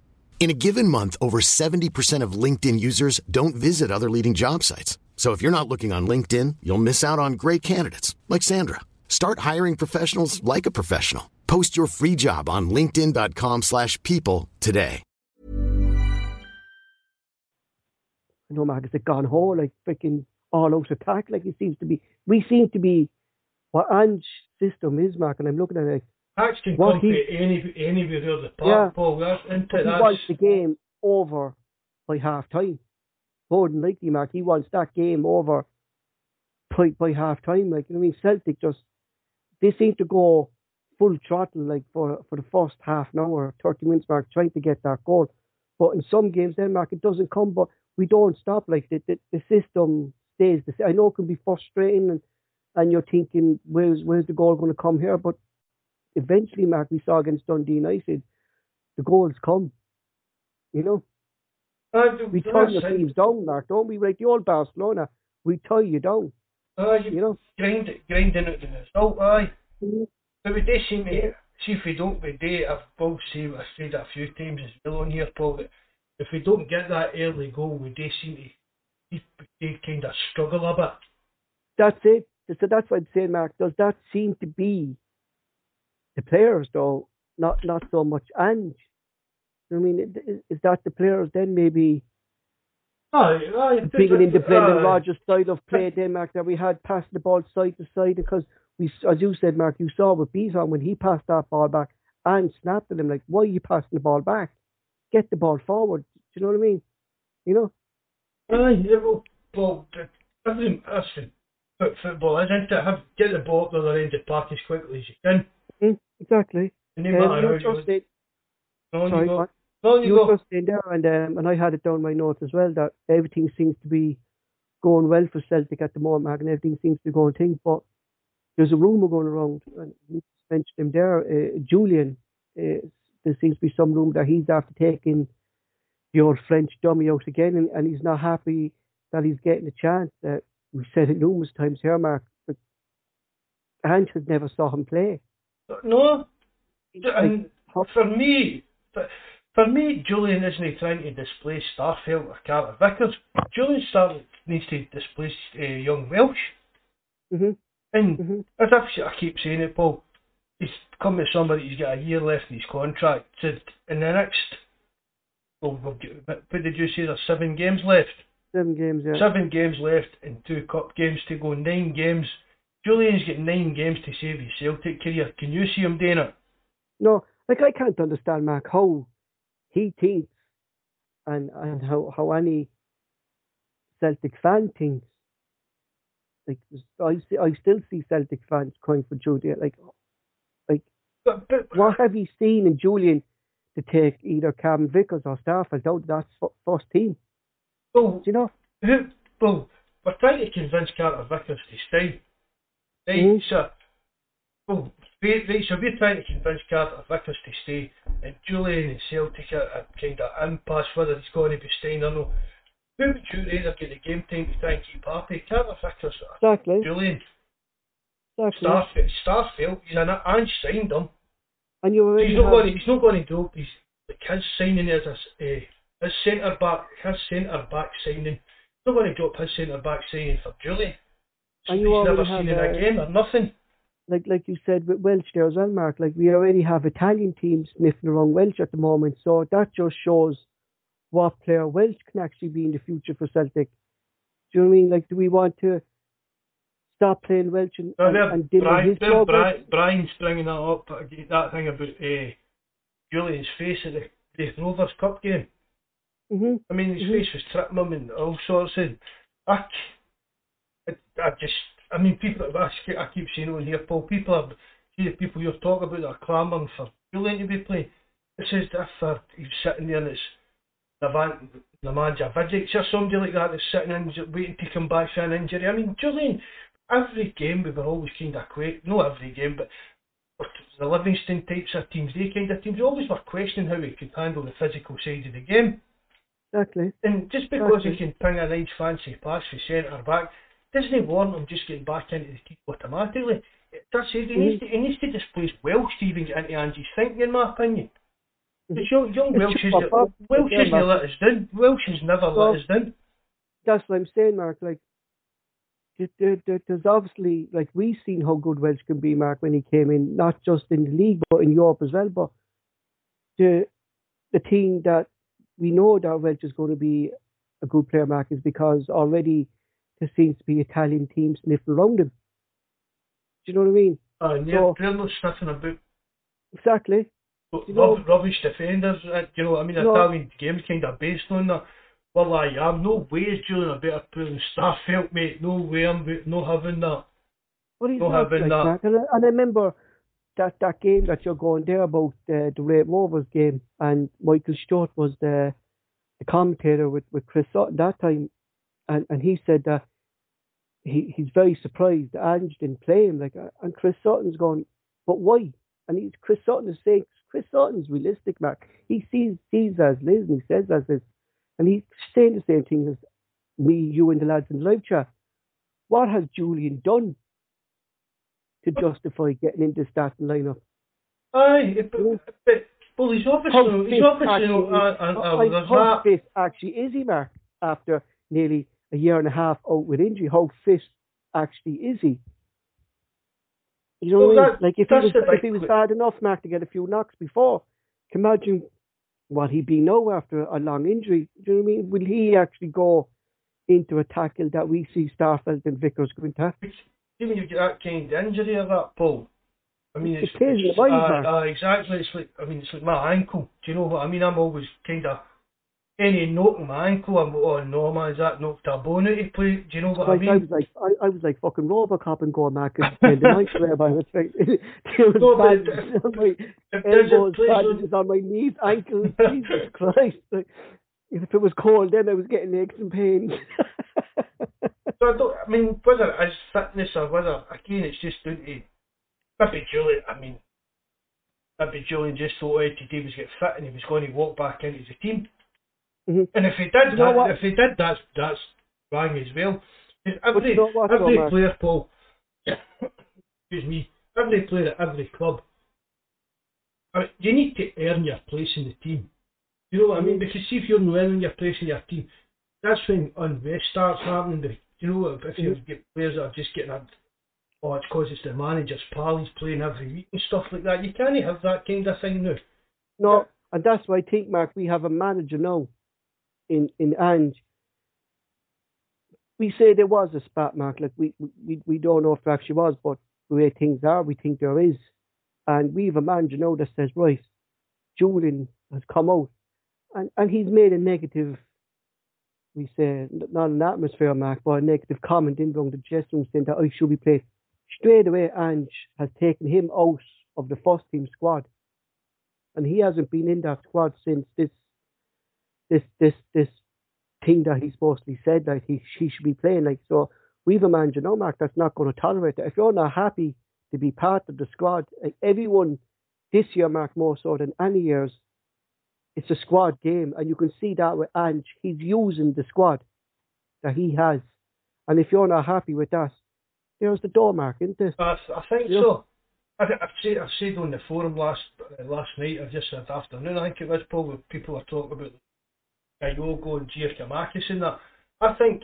In a given month, over 70% of LinkedIn users don't visit other leading job sites. So if you're not looking on LinkedIn, you'll miss out on great candidates like Sandra. Start hiring professionals like a professional. Post your free job on linkedin.com/people today. I know Mark has gone whole, like freaking all out attack, like it seems to be. We seem to be what Ange system is, Mark, and I'm looking at it like Hacks can What come he- to any of the Yeah. park, Paul. That's into he that's wants the game over by half time. More than likely, Mark, he wants that game over by, by half time. Like, I mean, Celtic just, they seem to go full throttle, like, for, for the first half an hour, 30 minutes, Mark, trying to get that goal. But in some games, then, Mark, it doesn't come, but we don't stop. Like, the, the, the system stays the same. I know it can be frustrating and, and you're thinking, where's, where's the goal going to come here? But eventually, Mark, we saw against Dundee United, the goals come. You know, Uh, we your it. teams down, Mark, don't we? Like the old Barcelona, we tie you down. Uh, you, You know, grind it, grinding out the result, aye. Mhm. But we do seem to, see if we don't, we do, I've Paul say, I've said a few times as well on here, Paul, that if we don't get that early goal, we do seem to, we, we kind of struggle a bit. that's it. So that's what I'm saying, Mark. Does that seem to be the players, though? Not not so much Ange. I mean, is, is that the players then maybe aye. being an independent aye. Rodgers style of play then, Mark, that we had passing the ball side to side because we, as you said, Mark, you saw with Bison when he passed that ball back and snapped at him like, why are you passing the ball back? Get the ball forward. Do you know what I mean? You know? Aye, well, the- everything, that's football, isn't it? Have, get the ball up the other end of the park as quickly as you can. Mm, exactly. And Um, no you how were you just saying- on sorry, you go go. on. On you you go. were just saying there, and um, and I had it down my notes as well that everything seems to be going well for Celtic at the moment, and everything seems to be going things. But there's a rumour going around, and you mentioned him there, uh, Jullien. Uh, there seems to be some rumour that he's after taking the old French dummy out again, and, and he's not happy that he's getting a chance. Uh, we said it numerous times here, Mark, but Ange has never saw him play. No, and for me, for, me, Jullien isn't trying to displace Starfelt or Carter Vickers. Jullien started, needs to displace uh, young Welsh. Mhm. And Mhm. as I keep saying it, Paul, he's come to somebody who's got a year left in his contract. Said in the next, well, we'll what did you say? There's seven games left. Seven games, yeah. Seven games left and two cup games to go. Nine games. Jullien's got nine games to save his Celtic career. Can you see him doing it? No, like I can't understand, Mark, how he thinks and and how, how any Celtic fan thinks. Like I see, I still see Celtic fans crying for Jullien. Like, like But, but what have you seen in Jullien to take either Cam Vickers or Starfelt out of that first team? well, Do you know? who, well, we're trying to convince Carter Vickers to stay. Right, so, well, we, right, so we're trying to convince Carter Vickers to stay, and Jullien and Celtic are, are kind of impasse whether he's going to be staying or not. Who would you rather get the game time to try and keep happy? Carter Vickers or Exactly. Jullien? Exactly. Starfelt, Starfelt, he's an Ange signed him. And you already He's not going. To, he's not going to do. He's like his signing as a uh, his centre back. His centre back signing. He's not going to drop his centre back signing for Julie. And you already never have, seen it uh, again or nothing. like like you said with Welsh there as well, Mark. Like we already have Italian teams sniffing around Welsh at the moment, so that just shows what player Welsh can actually be in the future for Celtic. Do you know what I mean? Like, do we want to stop playing Welsh and, No, and, there, and with Brian, his. Brian, Brian's bringing that up. again, That thing about uh, Jullien's face at the, the Rovers Cup game. hmm I mean, his Mhm. face was tripping him and all sorts of. I, I, just, I mean, people. I, keep- I keep saying on here, Paul. People are, see the people you're talking about that are clamouring for Jullien to be playing. it's as if uh, he's sitting there and it's the van, the manager visits or somebody like that that's sitting in waiting to come back from an injury. I mean, Jullien, every game we were always kind of quick. Not every game, but the Livingston types of teams, they kind of teams, always were questioning how he could handle the physical side of the game. Exactly. And just because exactly. he can ping a nice fancy pass for centre back, doesn't he want him just getting back into the team automatically? That's it. He, needs to, he needs to displace Welsh to even into Angie's thinking, in my opinion. Young, young Welsh, has, Welsh has never let us down. Welsh has never let us down. That's what I'm saying, Mark. Like, there's obviously, like, we've seen how good Welsh can be, Mark, when he came in, not just in the league, but in Europe as well. But the the team that we know that Welsh is going to be a good player, Mark, is because already there seems to be Italian teams sniffing around him. Do you know what I mean? Uh, yeah, so, they're not sniffing about. Exactly. But you know, rubbish defenders, uh, you know, I mean, no, Italian game's kind of based on that. Well, I am. No way is Jullien a better player than Starfelt, mate. No way I'm no having that. Well, he's not having like that. And, I, and I remember that, that game that you're going there about uh, the Raith Rovers game, and Michael Stott was the the commentator with, with Chris Sutton that time, and, and he said that he, he's very surprised that Ange didn't play him. Like, uh, and Chris Sutton's gone, but why? And he's Chris Sutton is saying Chris Sutton's realistic, Mark. He sees sees as Liz and he says as Liz. And he's saying the same thing as me, you, and the lads in the live chat. What has Jullien done to justify getting into starting lineup? Aye, but, but well, he's obviously, he's obviously, actually, uh, uh, uh, actually is he, Mark, after nearly a year and a half out with injury? How fit actually is he? You know well, what I mean? That, like if he was if he was bad enough, Mark, to get a few knocks before, can imagine what he'd be now after a long injury. Do you know what I mean? Will he actually go into a tackle that we see Starfelt and Vickers going to? Even you get that kind of injury of that, Paul. I mean, it's, it's, it's uh, uh, exactly. It's like I mean, it's like my ankle. Do you know what I mean? I'm always kind of any knock in my ankle. I'm oh no man, is that knocked a bone out of play? Do you know what like, I mean? I was like I, I was like fucking Robocop and going back and the night where I was like, it was No, but on my if there's a elbows, bandages on my knees, ankles. Jesus Christ! Like, if it was cold, then I was getting aches and pains. So I don't. I mean, whether it's fitness or whether again it's just down to maybe Jullien. I mean, maybe Jullien just thought Eddie Davis get fit and he was going to walk back into the team. Mhm. And if he did that, what? if he did, that's that's wrong as well. Every you know what, every player, Paul. excuse me. Every player at every club. I mean, you need to earn your place in the team. You know what I mean? Mm-hmm. Because see if you're not earning your place in your team, that's when unrest starts happening. The- You know, if if you Mhm. get players that are just getting a, oh, it's because it's the manager's pal, he's playing every week and stuff like that. You can't have that kind of thing now. No, and that's why I think, Mark, we have a manager now in in Ange. We say there was a spat, Mark. Like we we we don't know if there actually was, but the way things are, we think there is, and we have a manager now that says, right, Jullien has come out, and and he's made a negative. We say not an atmosphere, Mark, but a negative comment in around the dressing room saying that I should be played. Straight away, Ange has taken him out of the first team squad and he hasn't been in that squad since this this this this thing that he supposedly said that he he should be playing like so we've a manager now Mark that's not going to tolerate that. If you're not happy to be part of the squad, like everyone this year, Mark, more so than any years, it's a squad game and you can see that with Ange, he's using the squad that he has. And if you're not happy with that, there's the door mark, isn't it? I, I think Yeah. so. I, I've said I've said on the forum last uh, last night or just this afternoon. I think it was Paul. where People are talking about Kyogo and Giakoumakis and that. I think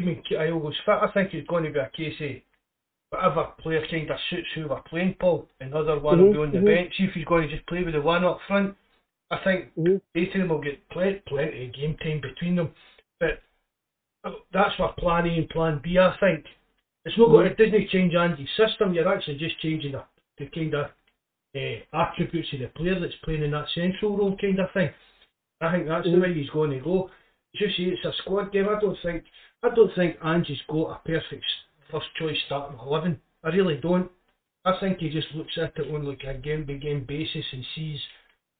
I mean Kyogo's fit. I think it's going to be a case of whatever player kind of suits who we're playing, Paul. Another one will Mhm, be on the mhm. bench. If he's going to just play with the one up front. I think Mhm. both of them will get plenty, plenty of game time between them. But uh, that's what plan A and plan B. I think it's not going. It doesn't change Andy's system. You're actually just changing the, the kind of uh, attributes of the player that's playing in that central role, kind of thing. I think that's the Mhm. way he's going to go. As you see, it's a squad game. I don't think. I don't think Andy's got a perfect first choice starting eleven. I really don't. I think he just looks at it on like a game by game basis and sees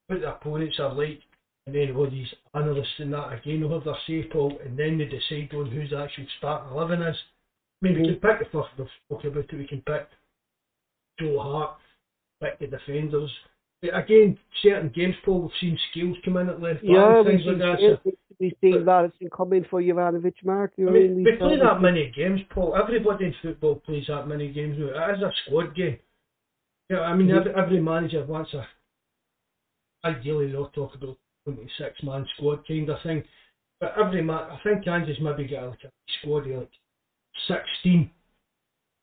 what the opponents are like, and then all these analysts and that again will have their say, Paul, and then they decide on who's the actual starting eleven is. I mean, we can pick the first. We've spoken about it. We can pick Joe Hart, pick the defenders. Again, certain games, Paul, we've seen Scales come in at left back Yeah, and things like that. So, we've seen Madison come in for Juranovic, Mark. You I mean, we play that many games, Paul. Everybody in football plays that many games now. It is a squad game. Yeah, I mean, Mhm. every, every manager wants a. Ideally, they'll talk about twenty-six man squad kind of thing. But every man, I think Kansas maybe got like a squad of like sixteen.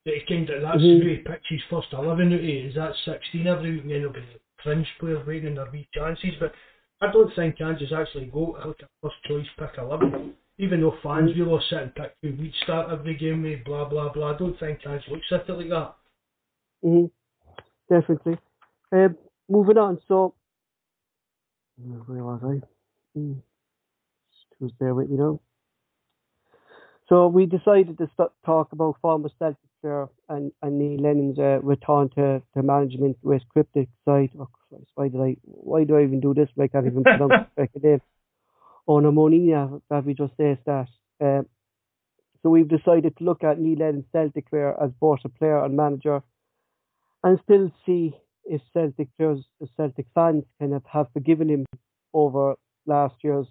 That he kind of that's Mhm. who he picks his first eleven out of. Is that sixteen every week? And then there'll be fringe players waiting in their wee chances. But I don't think Kansas actually go like a first choice pick eleven. Even though fans will sit and pick who we'd start every game with, blah blah blah. I don't think Kansas looks at it like that. hmm Definitely. Um, moving on, so where was I? Mm. Who's there with me now? So we decided to st- talk about former Celtic player and, and Neil Lennon's uh, return to, to management with Cryptic side. Oh Christ, why did I? Why do I even do this? I can't even pronounce the second name. On Monina, that we just says that. Um, so we've decided to look at Neil Lennon's Celtic career as both a player and manager and still see if Celtic players, Celtic fans kind of have forgiven him over last year's.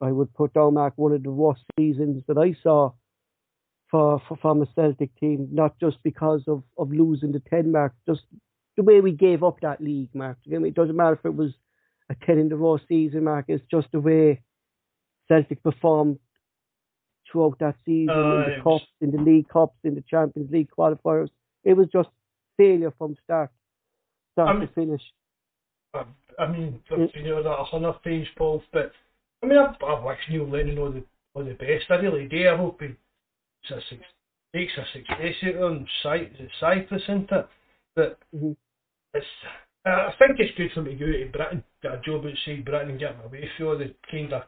I would put down Mark one of the worst seasons that I saw for, for from a Celtic team, not just because of, of losing the ten mark, just the way we gave up that league, Mark. You know, it doesn't matter if it was a ten in the row season, Mark. It's just the way Celtic performed throughout that season in Uh, the cups, in the league cups, in the Champions League qualifiers. It was just failure from start, start I to finish. I, I mean, Mm. I've been over that a hundred times, Paul. But I mean, I, I wish Neil Lennon all the all the best. I really do. I hope he it's a, suc- makes a success out of him. Cy- is it Cyprus, isn't it? But Mhm. It's. I I think it's good for me to go to Britain, get a job outside Britain, and get my way through all the kind of.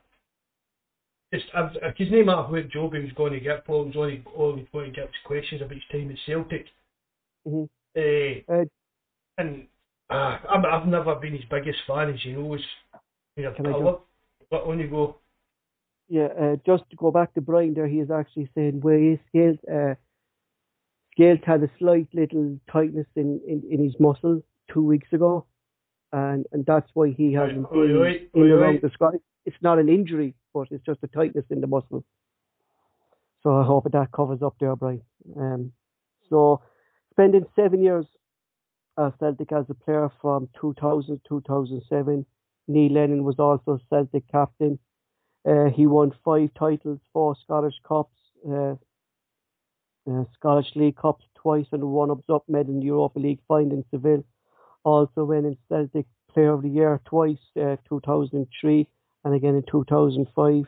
Just, I could name out what job he was going to get. Paul was only all he was going to get was questions about his time at Celtic. Mhm. Eh, Uh, and uh, I'm, I've never been his biggest fan, as you know. Is, you know, Can I I go? love, let on you go. Yeah, uh, just to go back to Brian there, he is actually saying where his Scales, uh, had a slight little tightness in, in, in his muscle two weeks ago, and and that's why he hasn't oi, been oi, in oi, around the squad. It's not an injury, but it's just a tightness in the muscle. So I hope that covers up there, Brian. Um, so spending seven years at Celtic as a player from 2000 2007, Neil Lennon was also Celtic captain. Uh, he won five titles, four Scottish Cups, uh, uh, Scottish League Cups twice, and one-ups-up medal in the Europa League final in Seville. Also winning Celtic Player of the Year twice, uh, 2003 and again in 2005.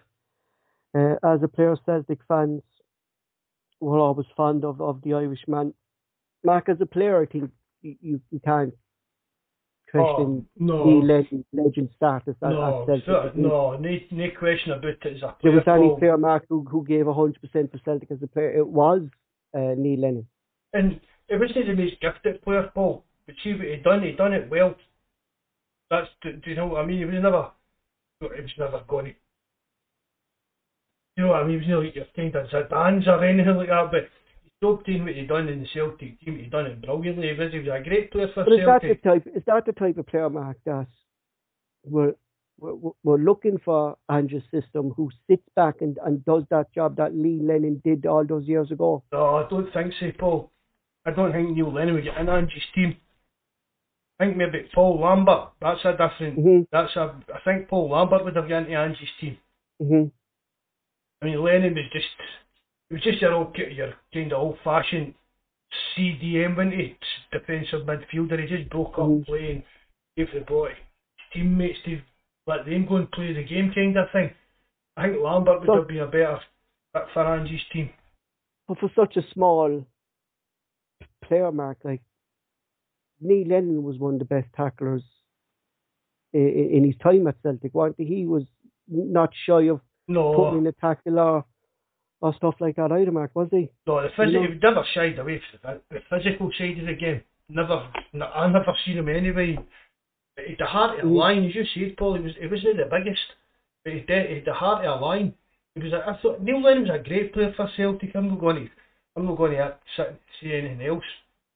Uh, as a player, Celtic fans were always fond of, of the Irishman. Mark, as a player, I think you, you, can't question Oh, no. the legend, legend status at, No, at Celtic. no, no, no question about it as a There was any player, Mark, who, who gave 100% for Celtic as a player. It was uh, Neil Lennon. And it wasn't the most gifted player, Paul. But see what he done, he done it well. That's, do, do you know what I mean? He was never, he was never going to, you know what I mean? He was never like your kind of Zidane's or anything like that, but he stopped doing what he done in the Celtic team. He done it brilliantly. He was, he was a great player for But is that the type? Is that the type of player, Mark, that we're we're, we're looking for Andrew's system, who sits back and, and does that job that Lee Lennon did all those years ago? No, I don't think so, Paul. I don't think Neil Lennon would get in Angie's team. I think maybe Paul Lambert. That's a different. Mhm. That's a. I think Paul Lambert would have got into Angie's team. hmm I mean, Lennon was just. It was just your old, your kind of old-fashioned CDM, wasn't he? Defensive midfielder. He just broke up Mhm. playing, gave the ball to teammates to let them go and play the game, kind of thing. I think Lambert would So- have been a better fit for Angie's team. But for such a small player, Mark, like Neil Lennon was one of the best tacklers in, in his time at Celtic, wasn't he? He was not shy of No. putting in a tackle or, or stuff like that either, Mark, was he? No, the phys- know- he never shied away from the, the physical side of the game. Never, n- I never seen him anyway. He the heart of a Mm. lion, as you said, Paul. He was he wasn't the biggest, but he had, he the heart of a lion. He was. I thought Neil Lennon was a great player for Celtic. I'm not going to. I'm not going to sit and say anything else.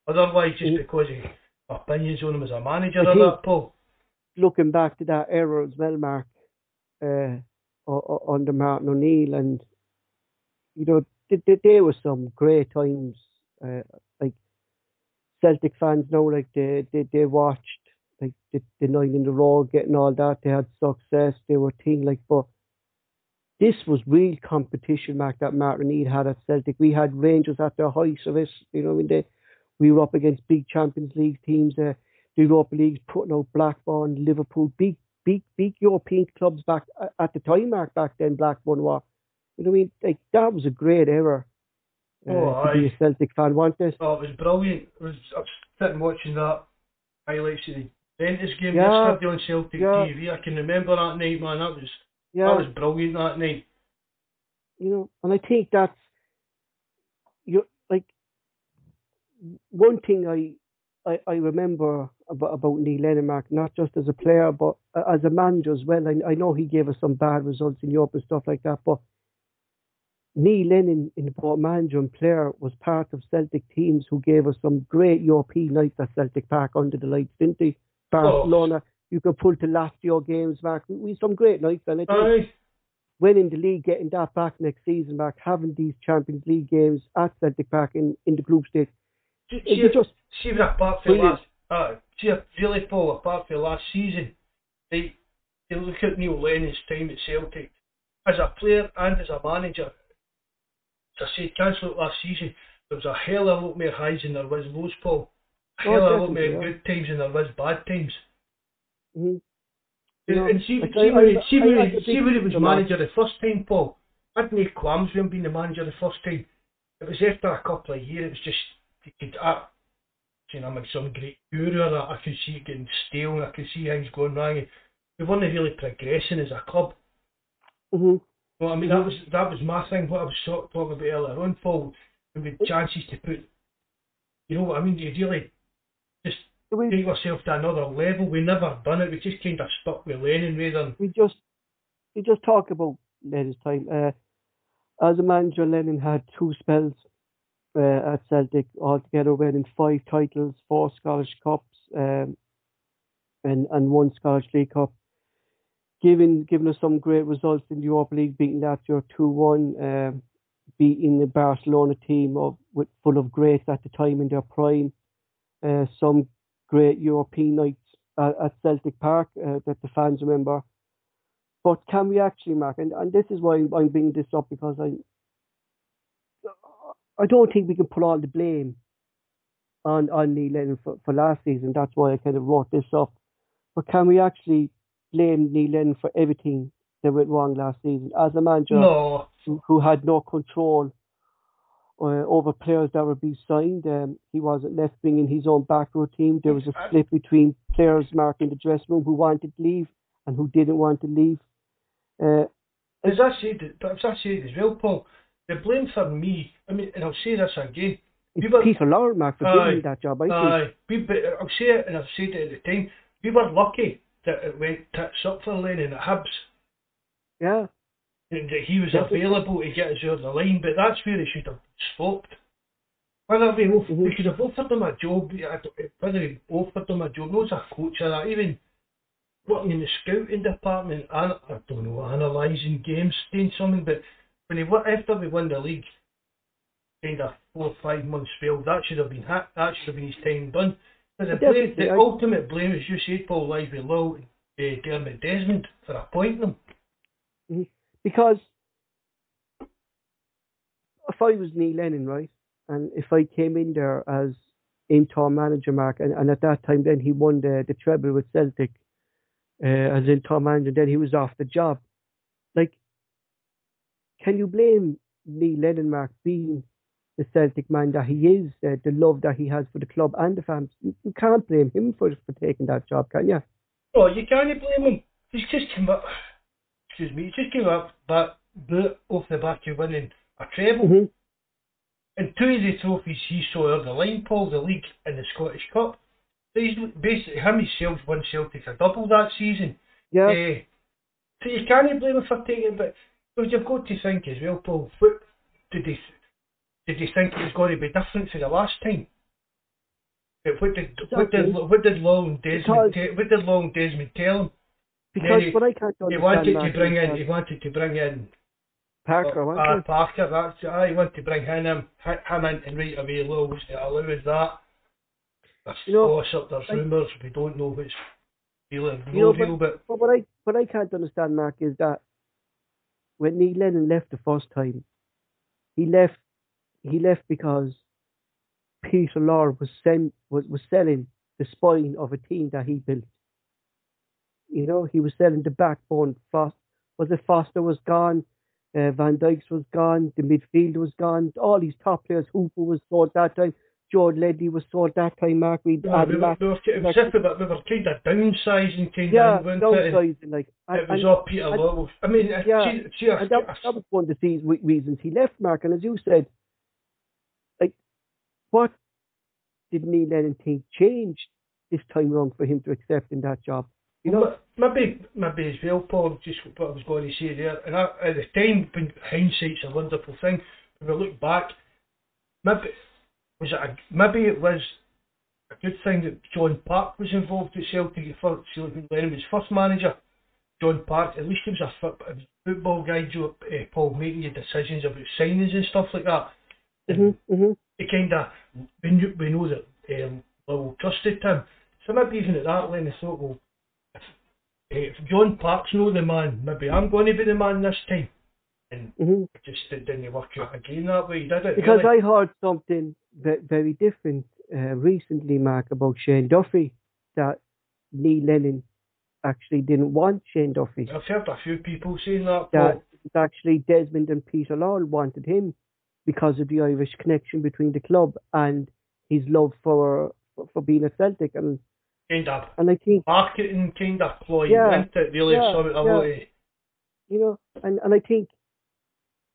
Otherwise, just Mm. because my opinions on him as a manager or that, Paul. looking back to that era as well, Mark, uh, under Martin O'Neill, and you know, th- th- there were some great times. Uh, like Celtic fans know, like they they, they watched like the, the nine in the row, getting all that. They had success. They were thing like, but this was real competition, Mark. That Martin O'Neill had at Celtic. We had Rangers at their height of it. You know, I mean, they we were up against big Champions League teams. Uh, the Europa League putting out Blackburn, Liverpool, big, big, big European clubs back a- at the time, Mark, back then, Blackburn were. You know what I mean? Like, that was a great era uh, Oh, to be a Celtic fan, wasn't it? Oh, it was brilliant. I was, I was sitting watching that highlights of the Ventus game Yeah, yesterday on Celtic yeah. TV. I can remember that night, man. That was Yeah, that was brilliant that night. you know, and I think that's, you one thing I, I, I remember about, about Neil Lennon, Mark, not just as a player, but as a manager as well. I, I know he gave us some bad results in Europe and stuff like that, but Neil Lennon, in both manager and player, was part of Celtic teams who gave us some great European nights at Celtic Park under the lights, didn't they? Barcelona, you could pull to Lazio games, Mark. We, we had some great nights, and I think Aye. winning the league, getting that back next season, Mark, having these Champions League games at Celtic Park in, in the group stage. See, was just if apart from brilliant. last, uh, see, really, Paul, apart from last season, they, they look at Neil Lennon's time at Celtic as a player and as a manager. As I said, cancel it last season. There was a hell of a lot more highs than there was lows, Paul. A Oh, hell of a lot more yeah. good times than there was bad times. mhm. Know, and see, see, I- when, he- see, I- when, I he- could see when he was manager the first time, Paul. I had no qualms with him being the manager the first time. It was after a couple of years, it was just, you could, I, you I'm like some great guru or that, I could see it getting stale and I could see things going wrong. We weren't really progressing as a club. Mhm. Well, I mean, that was that was my thing, what I was sort of talking about earlier on, Paul. And with chances to put, you know what I mean, you really just We, take yourself to another level. We never done it, we just kind of stuck with Lennon rather than we just we just talk about Lennon's time. Uh, as a manager, Lennon had two spells uh, at Celtic altogether, winning five titles, four Scottish Cups, um, and and one Scottish League Cup. Giving giving us some great results in the Europa League, beating Lazio two one, um, beating the Barcelona team of with full of greats at the time in their prime. Uh, some great European nights at, at Celtic Park uh, that the fans remember. But can we actually, Mark? And, and this is why I'm bringing this up because I, I don't think we can put all the blame on on Neil Lennon for, for last season. That's why I kind of wrote this up. But can we actually blame Neil Lennon for everything that went wrong last season as a manager no. who, who had no control uh, over players that were being signed? Um, he wasn't left bringing his own back row team. There was a split between players, marking the dressing room who wanted to leave and who didn't want to leave. Uh, As I said, but as I said as well, Paul, the blame for me, I mean, and I'll say this again. it's We Peter Mark, for Aye, giving that job. I think. aye, I'll say it, and I've said it at the time, we were lucky that it went tits up for Lennon at Hibs, Yeah. and that he was available to get us over the line, but that's where he should have stopped. Whether we, off- Mhm. we could have offered him a job, I whether we offered him a job, not as a coach or that, even working in the scouting department, and I don't know, analysing games, doing something, but when after we won the league, kind of four or five months spell, that should have been ha- that should have been his time done. But the, blame, the I- ultimate blame, as you said, Paul, lies with Low, uh, Dermot Desmond for appointing him. Because if I was Neil Lennon, right, and if I came in there as interim manager, Mark, and, and at that time then he won the, the treble with Celtic uh, as interim manager, then he was off the job. Can you blame Lennon, Mark, being the Celtic man that he is, uh, the love that he has for the club and the fans? You, you can't blame him for, for taking that job, can you? Oh, you can't blame him. He's just come up. Excuse me. He just came up, but off the back of winning a treble. Mm-hmm. And two of the trophies he saw over the line, Paul, the league and the Scottish Cup. He's basically him himself won Celtic a double that season. Yeah. Eh, so you can't blame him for taking it, but but you've got to think as well, Paul. What did he did he think it was going to be different for the last time? What did what did what did Long Desmond Because- te- what did Long Desmond tell him? because he- what I can't understand He wanted to bring in that he wanted to bring in Parker, uh, wasn't? Parker. That's I want to bring him him him in and right away. Lowe's us that. There's You know, gossip, there's rumours. We don't know what's real and You know, no real, but But what I what I can't understand, Mark, is that when Neil Lennon left the first time, he left he left because Peter Lawwell was send, was was selling the spine of a team that he built. You know, he was selling the backbone. Forster, was it Forster was gone, uh, Van Dijk's was gone, the midfield was gone, all these top players. Hooper was sold that time. George Ledley was sold that time. Mark, we Yeah, had we, were, we, were, it was if we were, we were kind of downsizing, kind yeah, of, it? downsizing like. and- It was all Peter and- Lawwell. I mean, uh, Yeah, see, see, And that, that was one of the reasons he left, Mark. And as you said, like, what did Neil Lennon think changed this time round for him to accept in that job? You know, Well, maybe, maybe as well, Paul, just what I was going to say there. And I, at the time, hindsight's a wonderful thing, when we look back, maybe was it a, maybe it was a good thing that John Park was involved at Celtic first. Celtic when Lennon was first manager. John Park, at least he was a, football guy, Joe, uh, Paul, making the decisions about signings and stuff like that. And hmm hmm he kind of we, knew, we know that um, Lawwell trusted him. So maybe even at that line, I thought, well, if, eh, if John Park's no the man, maybe I'm going to be the man this time. And hmm it just didn't work out again that way, did it? because really? I heard something ve- very different uh, recently, Mark, about Shane Duffy, that Neil Lennon actually didn't want Shane Duffy. I've heard a few people saying that. that it's actually Desmond and Peter Lawwell wanted him because of the Irish connection between the club and his love for for, being a Celtic and kind of and I think marketing kind of ploy, Yeah, isn't it? Really, yeah, some, a yeah. you know and, and I think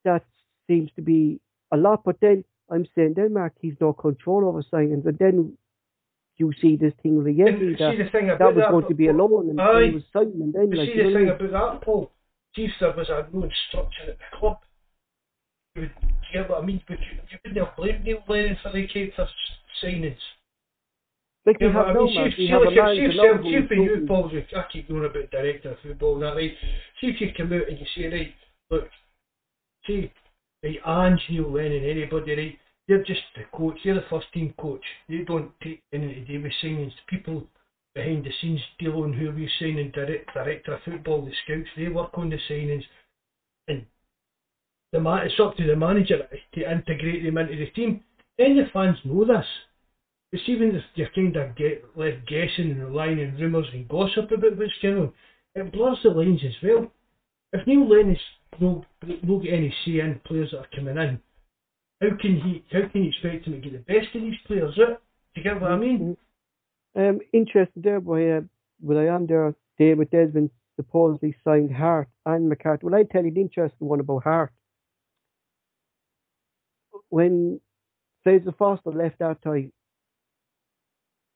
that seems to be a lot but then I'm saying Denmark, Mark he's no control over signings and then you see this thing with Ajeti that the thing that was that, going to be a loan and, Aye. he was signing and then like see you the know thing about that, Paul. If there was a no structure at the club. You would, do you get what I mean? But you, you wouldn't have blamed Neil Lennon for the for s- signings. like but have I no mean, man see, see, have a like, man see, see, know for you, Paul, you- I keep going about director of football and that, right? See if you come out and you say, right, look, see, right, Ange, Neil Lennon, anybody, right, you're just the coach, They're the first team coach. They don't take anything to do with signings. The people behind the scenes deal on who we sign and direct, director of football, the scouts, they work on the signings. And the man, it's up to the manager to integrate them into the team. Then the fans know this. It's even if you're kind of get left guessing and rumours and gossip about what's going on, it blurs the lines as well. If Neil Lennon's no no get any say in players that are coming in, how can he how can you expect him to get the best of these players out? Do you get what I mean? Um, interesting there, boy. Uh, when I am there, David Desmond supposedly signed Hart and McCarthy. Well, I tell you the interesting one about Hart. When Fraser Forster left that time,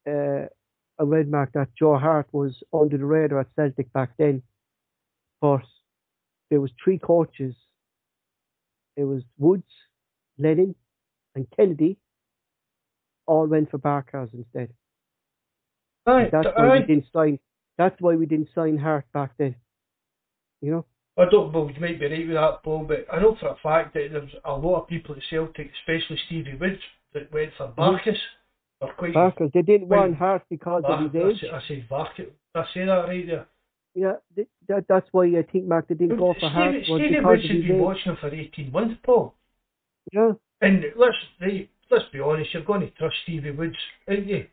uh, I read Mark that Joe Hart was under the radar at Celtic back then. But there was three coaches. It was Woods, Lennon, and Kennedy. All went for Barkas instead. Aye, That's why aye. we didn't sign. That's why we didn't sign Hart back then. You know. I don't know, you might be right with that, Paul, but I know for a fact that there's a lot of people at Celtic, especially Stevie Woods, that went for hmm? Barkas. Or quite Barkers. They didn't want Hart because Bar- of his I age. say, I say Barkas. I say that right there? Yeah, th- that, that's why I think Mark they didn't go for Hart Stevie, Woods has been watching him for 18 months, Paul. Yeah, And let's let's be honest, you're going to trust Stevie Woods, aren't you?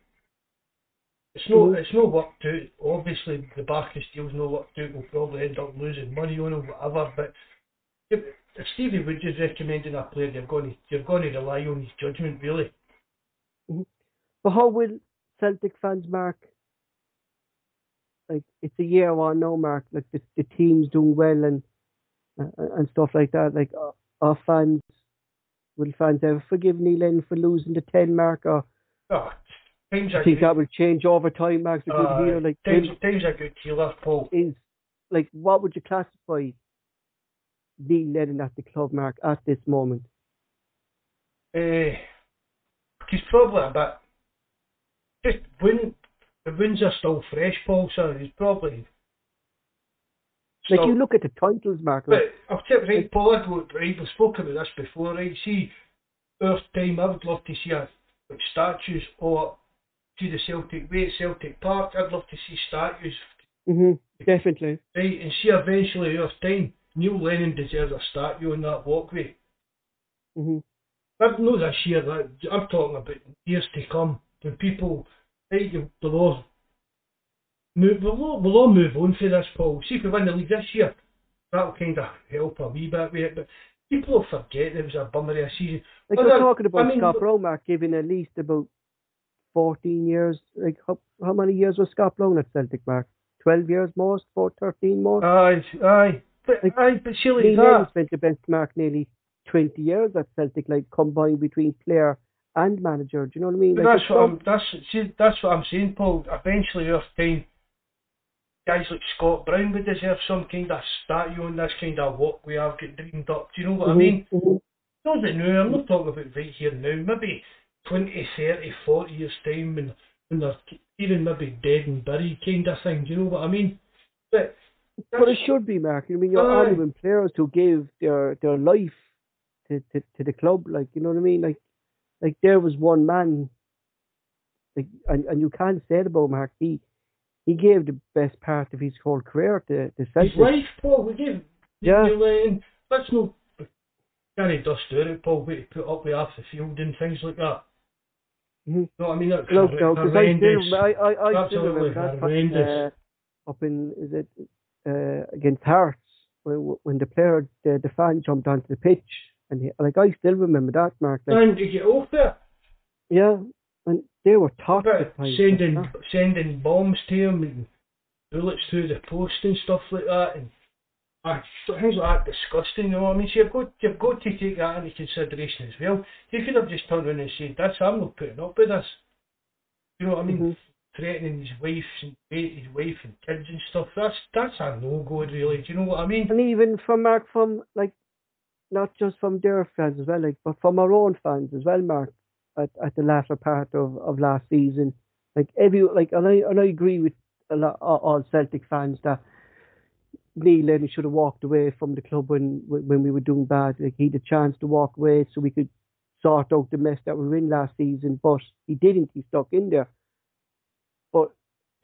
It's no, Mhm. it's no worked out. Obviously, the Barkas deal's no worked out. We'll probably end up losing money on him, whatever. But if, if Stevie Woods is recommending a player, you're going to you're going to rely on his judgment, really. but how will Celtic fans, Mark? Like it's a year on now, Mark. Like the the team's doing well and uh, and stuff like that. Like uh, our fans, will fans ever forgive Neil Lennon for losing the ten mark? Or Oh, times I think good. that will change over time, Max. A good Uh, like times are good healer, Paul. is like what would you classify Neil Lennon at the club, Mark, at this moment? Uh, he's probably a bit. Just when the wounds are still fresh, Paul. So he's probably. Like still- you look at the titles, Mark. But Like, I've tipped right, Paul. I'd go, right, we've spoken about this before, right? See, our time, I would love to see a, like statues or to the Celtic Way at Celtic Park. I'd love to see statues, hmm definitely. right? And see eventually our time, Neil Lennon deserves a statue on that walkway. hmm I know this year, that I'm talking about years to come, when people, right, you- they'll move, we'll all, we'll all move on for this, Paul. See if we win the league this year, that'll kind of help a wee bit with it, but people will forget it was a bummer of a season. Like Well, we're talking about I mean, Scott Mark, giving at least about fourteen years. Like how, how many years was Scott Brown at Celtic, Mark? Twelve years most, four, thirteen most. Aye, aye, but, Like, aye, but surely that, spent the best mark nearly 20 years at Celtic, like combined between player and manager. Do you know what I mean? Like, that's what I'm, that's, see, that's what I'm saying, Paul, eventually our time, guys like Scott Brown would deserve some kind of statue on this kind of walkway I've got dreamed up, do you know what I Mhm, mean? mhm. Not that now, I'm not talking about right here now, maybe 20, 30, 40 years time when, when they're even maybe dead and buried kind of thing, do you know what I mean? But, But it should be, Mark. I mean, you're Aye. honouring players who gave their, their life to, to, to the club. Like, you know what I mean? Like, like there was one man, like, and, and you can't say it about Mark. He he gave the best part of his whole career to, to Celtic. his life, Paul, we gave Yeah. Neil Lennon, that's no, can't dust out it, Paul, he put up with half the field and things like that. Mhm. You I mean? That's Look, no, 'cause I horrendous. still, I, I, I Absolutely that horrendous. uh, up in is it uh, against Hearts when, when the player the, the fan jumped onto the pitch and he, like I still remember that Mark. Like, And to get off it, yeah, and they were toxic. sending like, sending bombs to him and bullets through the post and stuff like that, and uh, things like that disgusting. You know what I mean? So you've got you've got to take that into consideration as well. He could have just turned around and said, "That's I'm not putting up with this." You know what I mean? Mhm. Threatening his wife and his wife and kids and stuff. That's that's a no go really. Do you know what I mean? And even from Mark, from like not just from their fans as well, like but from our own fans as well, Mark. At, at the latter part of, of last season, like every like, and I and I agree with a lot all Celtic fans that Neil Lennon should have walked away from the club when when we were doing bad. Like he had a chance to walk away so we could sort out the mess that we were in last season, but he didn't. He stuck in there. But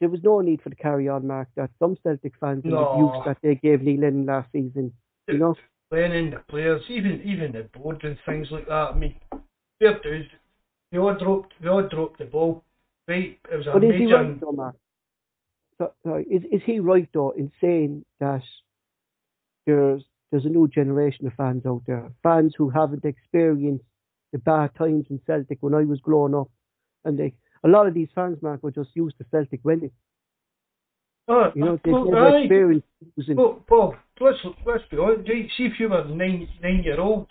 there was no need for the carry on, Mark. That some Celtic fans and the No. abuse that they gave Neil Lennon last season. You know, Lennon, the players, even even the board and things like that. I mean, fair dues. They all dropped. They all dropped the ball. Right, it was a but is he major. right though, Mark? So, sorry, is is he right though in saying that there's there's a new generation of fans out there, fans who haven't experienced the bad times in Celtic when I was growing up, and they a lot of these fans, Mark, were just used to Celtic winning. Oh, You know, well, never aye. experienced. Well, Paul, let's let's be honest. Right, see if you were nine nine year old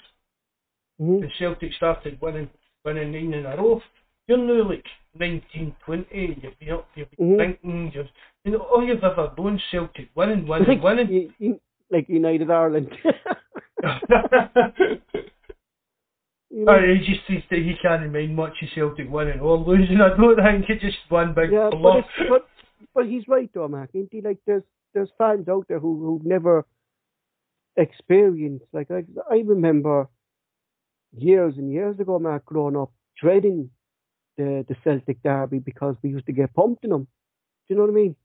Mhm. when Celtic started winning winning nine in a row. You're now like 19, 20, You've been up, you've been Mhm. thinking. You've, you know, all you've ever known Celtic winning, winning, like, winning. you- you- like United Ireland. you know? He just he, he can't mind much of Celtic winning or losing. I don't think it's just one big Yeah, but, bluff. it's, but he's right though, Mark. Isn't he? Like there's there's fans out there who who've never experienced like like I remember years and years ago, Mark, growing up, dreading the the Celtic derby because we used to get pumped in them. Do you know what I mean?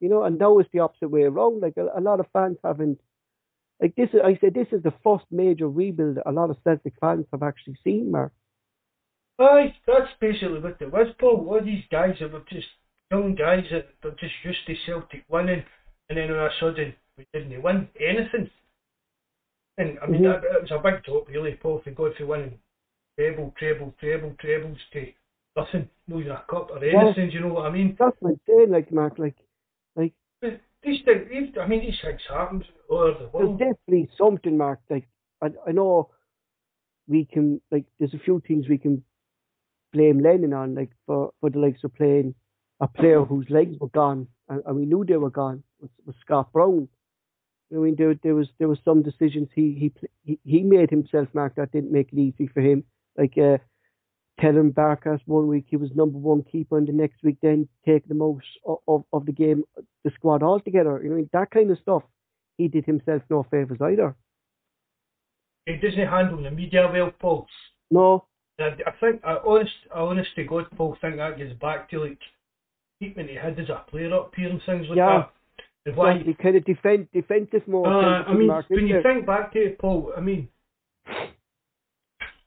You know, and now it's the opposite way around. Like a, a lot of fans haven't. Like this, is, I said this is the first major rebuild a lot of Celtic fans have actually seen, Mark. Aye, that's basically what it was, Paul. All these guys have just young guys that were just used to Celtic winning, and then all of a sudden we didn't win anything. And I mean, Mhm. that, it was a big drop, really, Paul, if we go from winning treble, treble, treble, trebles to nothing, no even a cup or anything. Do you know what I mean? That's what I'm saying, like Mark. Like like But these things, I mean, these things happen all over the there's definitely something, Mark. Like I, I know we can like there's a few things we can blame Lennon on, like for, for the likes of playing a player whose legs were gone, and, and we knew they were gone, was, was Scott Brown. I mean, there there was there was some decisions he he he made himself, Mark, that didn't make it easy for him. Like uh, telling Barkas one week he was number one keeper, and the next week then take the most of, of, of the game, the squad altogether. You know, that kind of stuff. He did himself no favours either. He doesn't handle the media well, Paul. No. I, I think, I honest, I honest to God, Paul, think that gets back to like treatment he had as a player up here and things like yeah. that. And why? He kind of defend, defensive more. Uh, I mean, Mark, when you it? think back to it, Paul, I mean,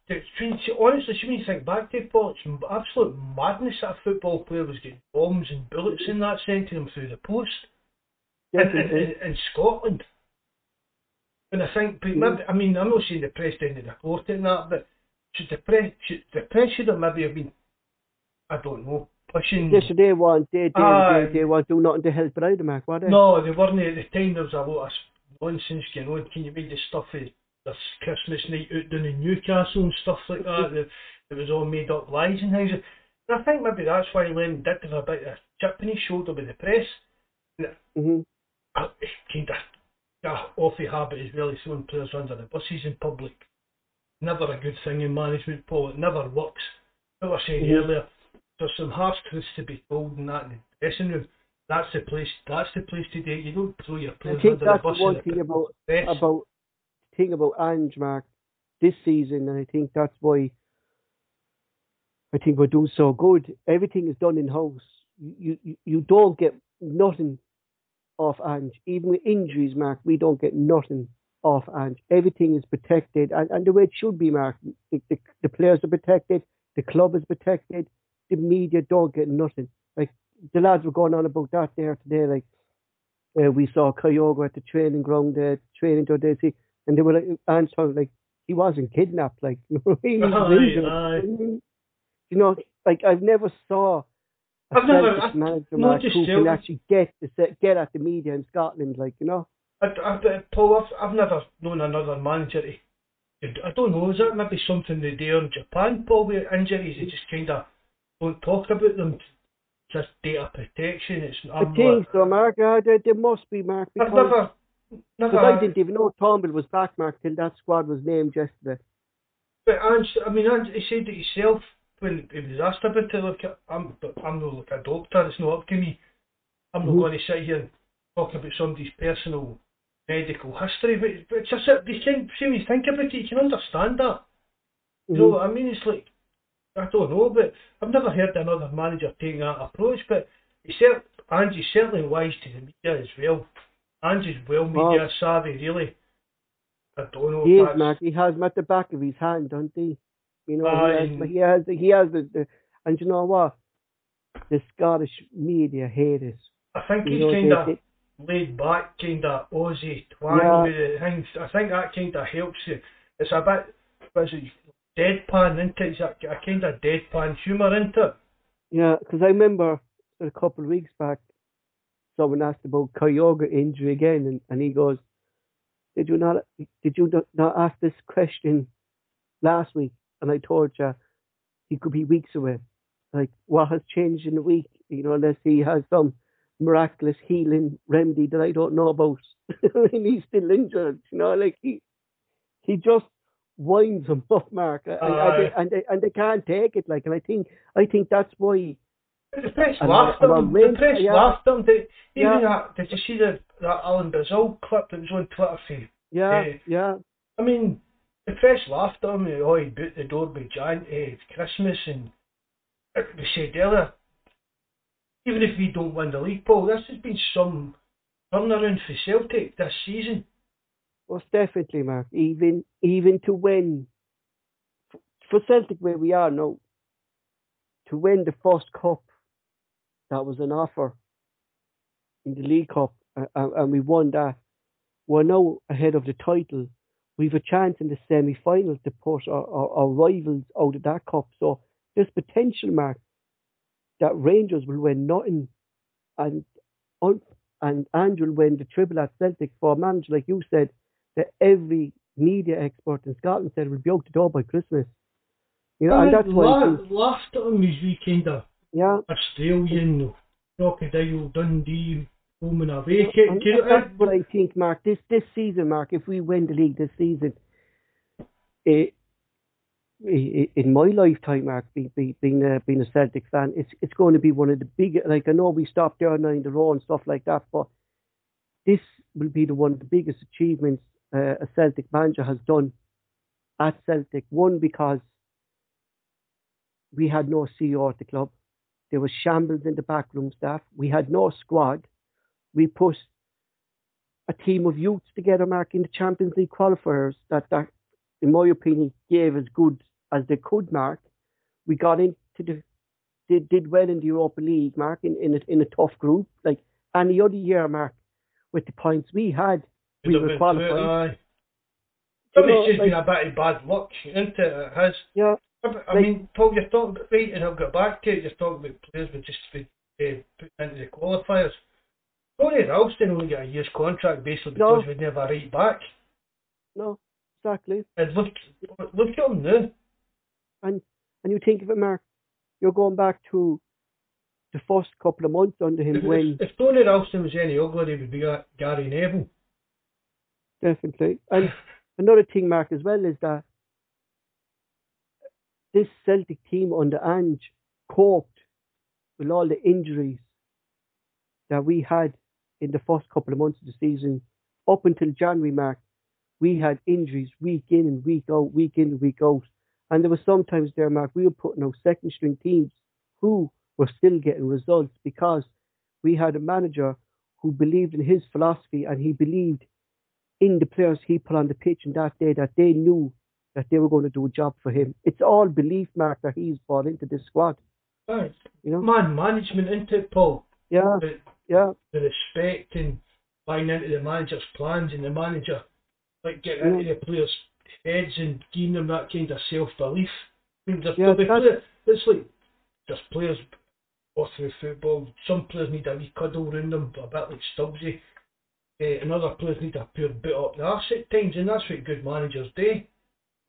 honestly, when you think back to it, Paul, it's absolute madness that a football player was getting bombs and bullets in that to him through the post. In, in, in, in Scotland. And I think, maybe, I mean, I'm not saying the press didn't report it and that, but should the press, should, the press should have maybe have been, I don't know, pushing. Yes, they want, they, they, uh, they, they want do nothing to help it out, Mark, were they? No, they weren't at the time. There was a lot of nonsense going on. Can you make the stuff of this Christmas night out down in Newcastle and stuff like that? it was all made up lies and things. And I think maybe that's why Len did have a bit of a chip in his shoulder with the press. Mm-hmm. Kind of a awful habit as well as throwing players under the buses in public. Never a good thing in management, Paul. It never works. I was saying Mhm. earlier, there's some harsh truths to be told in that dressing room. That's the place. That's the place to do it. You don't throw your players under the bus. one thing about about thing about Ange, Mark, this season, and I think that's why I think we're doing so good. Everything is done in house. You, you you don't get nothing off Ange. Even with injuries, Mark, we don't get nothing off Ange. Everything is protected, and, and the way it should be, Mark. The, the, the players are protected, the club is protected, the media don't get nothing. Like the lads were going on about that there today. Like uh, we saw Kyogo at the training ground there, training today, and they were like, Ange told like he wasn't kidnapped. Like you know, he was Aye, injured. aye. You know, like I've never saw a I've never- I- manager just who can actually get the, get at the media in Scotland. Like you know, I, I, Paul, I've, I've never known another manager. I don't know. Is that maybe something they do in Japan, Paul, injuries? They just kind of don't talk about them. Just data protection. It's. I I'm so, Mark. Uh, there, there must be Mark I've because never. Never. I didn't even know Turnbull was back, Mark, till that squad was named yesterday. But Ange, I mean, Ange, he said it himself when he was asked about it. Look, I'm, I'm not like a doctor. It's not up to me. I'm not Mhm. going to sit here and talk about somebody's personal medical history. But, but it's just you can, see when you think about it, you can understand that. You know Mhm. what I mean? It's like I don't know, but I've never heard another manager taking that approach. But he said Angie's certainly wise to the media as well. Angie's well Well- media savvy, really. I don't know. He is. He has him at the back of his hand, don't he? You know, Aye. he has, he has, he has the, the, and you know what? The Scottish media hate it. I think You he's kind of laid back, kind of Aussie twang Yeah. with the things. I think that kind of helps you. It's a bit, deadpan into it. It's a, a kind of deadpan humour into it. Yeah, because I remember a couple of weeks back, someone asked about Kyogo injury again, and, and he goes, "Did you not? Did you not, not ask this question last week?" And I told you he could be weeks away. Like what has changed in a week? You know, unless he has some miraculous healing remedy that I don't know about, and he's still injured. You know, like he he just winds them up, Mark, and, and, Aye. they, and they and they can't take it. Like, and I think I think that's why. The press And laughed our- at. The press yeah. at him. They, even Yeah. that, did you see the, that Alan Brazil clip that was on Twitter? For, Yeah, Eh, yeah. I mean, the press laughed at him. Oh, he boot the door by Jan, eh, Christmas, and we said earlier, even if we don't win the league, Paul, this has been some turnaround for Celtic this season. Most definitely, Mark. Even even to win for Celtic where we are now, to win the first cup, that was an offer in the League Cup, and, we won that. We're now ahead of the title. We've a chance in the semi-final to push our, our, our rivals out of that cup. So there's potential, Mark, that Rangers will win nothing, and and Andrew will win the triple at Celtic for a manager like you said that every media expert in Scotland said would be out the door by Christmas. You know, and that's why. I think, laughed at him as we kind of yeah. Australian, crocodile, Dundee, home and away. Can, and that's uh, what I think, Mark. This this season, Mark, if we win the league this season, it, it, in my lifetime, Mark, be, be, being a being a Celtic fan, it's it's going to be one of the big. Like I know we stopped there nine the row and stuff like that, but this will be the one of the biggest achievements uh, a Celtic manager has done at Celtic. One because we had no CEO at the club. There was shambles in the backroom staff. We had no squad. We put a team of youths together, Mark, in the Champions League qualifiers that, that in my opinion, gave as good as they could, Mark. We got into the did, did well in the Europa League, Mark, in, in, a, in a tough group. Like any other year, Mark, with the points we had, we were qualified. Uh, it's just like, been a bit of bad luck, isn't it? It has. Yeah. I, I like, mean, Paul, you're talking about, right, and I'll get back to it, you're talking about players with just been uh, put into the qualifiers. Tony Ralston only got a year's contract basically because no. we never right back. No, exactly. And look, look at him now. And and you think of it, Mark, you're going back to the first couple of months under him if, when. If, if Tony Ralston was any uglier, he would be Gary Neville. Definitely. And another thing, Mark, as well, is that this Celtic team under Ange coped with all the injuries that we had in the first couple of months of the season. Up until January, Mark, we had injuries week in and week out, week in and week out. And there were sometimes there, Mark, we were putting out second string teams who were still getting results because we had a manager who believed in his philosophy and he believed in the players he put on the pitch in that day that they knew that they were going to do a job for him. It's all belief, Mark, that he's brought into this squad. Right. You know? Man management into it, Paul. Yeah. The, yeah. The respect and buying into the manager's plans and the manager like getting yeah. into the players' heads and giving them that kind of self belief. I mean, yeah, it's like there's players all through football. Some players need a wee cuddle around them, a bit like Stubbsy. Uh, and other players need a pure bit up the arse at times, and that's what good managers do.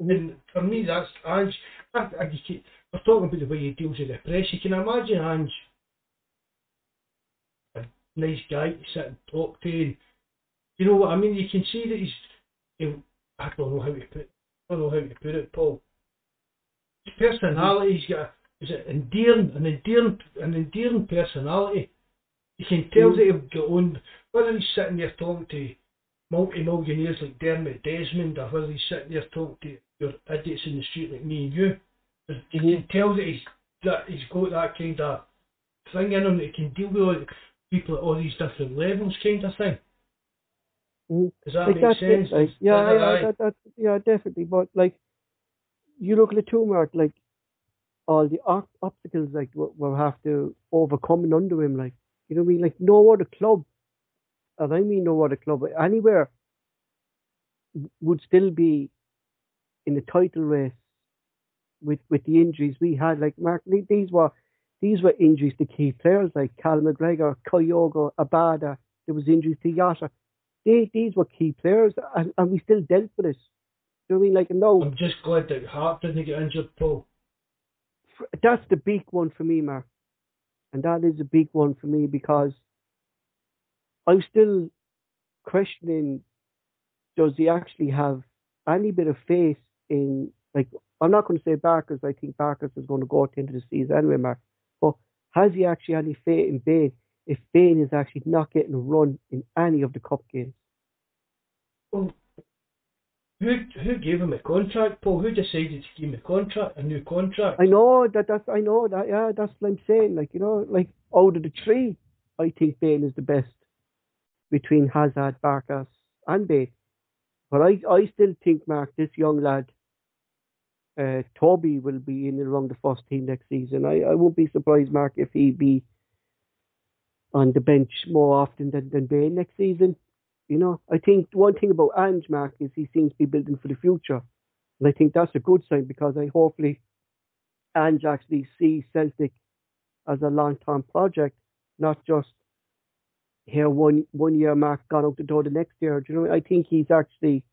And for me, that's Ange. I, I, I keep, we're talking about the way he deals with the press. You can imagine Ange, a nice guy to sit and talk to, and you know what I mean. You can see that he's. You know, I don't know how to put. I don't know how to put it, Paul. His personality, he's got. Is it endearing, an endearing, an endearing personality. You can tell mm. that he'll get on, whether he's sitting there talking to multi-millionaires like Dermot Desmond or whether he's sitting there talking to your idiots in the street like me and you. You can tell that he's that he's got that kind of thing in him that he can deal with all people at all these different levels, kind of thing. Mm. Does that like make sense? It, like, yeah, yeah, that, that, yeah, definitely. But like, you look at the two mark, like all the obstacles like we'll have to overcome and under him, like you know what I mean. Like no other club, and I mean no other club anywhere would still be in the title race with with the injuries we had. Like Mark, these were these were injuries to key players like Cal McGregor, Kyogo, Abada. There was injuries to Jota. They, these were key players, and, and we still dealt with it. Do you know what I mean? Like no. I'm just glad that Hart didn't get injured, Paul. That's the big one for me, Mark, and that is a big one for me because I'm still questioning: Does he actually have any bit of faith in like I'm not going to say Barkas. I think Barkas is going to go at the end of the season anyway, Mark. But has he actually any faith in Bain if Bain is actually not getting a run in any of the cup games? Well, who who gave him a contract, Paul? Who decided to give him a contract, a new contract? I know that. That's I know that. Yeah, that's what I'm saying. Like you know, like out of the three, I think Bain is the best between Hazard, Barkas, and Bain. But I, I still think, Mark, this young lad uh, Toby will be in around the first team next season. I, I won't be surprised, Mark, if he be on the bench more often than, than Bain next season. You know, I think one thing about Ange, Mark, is he seems to be building for the future. And I think that's a good sign because I hopefully Ange actually sees Celtic as a long term project, not just here one one year Mark gone out the door the next year. Do you know? I think he's actually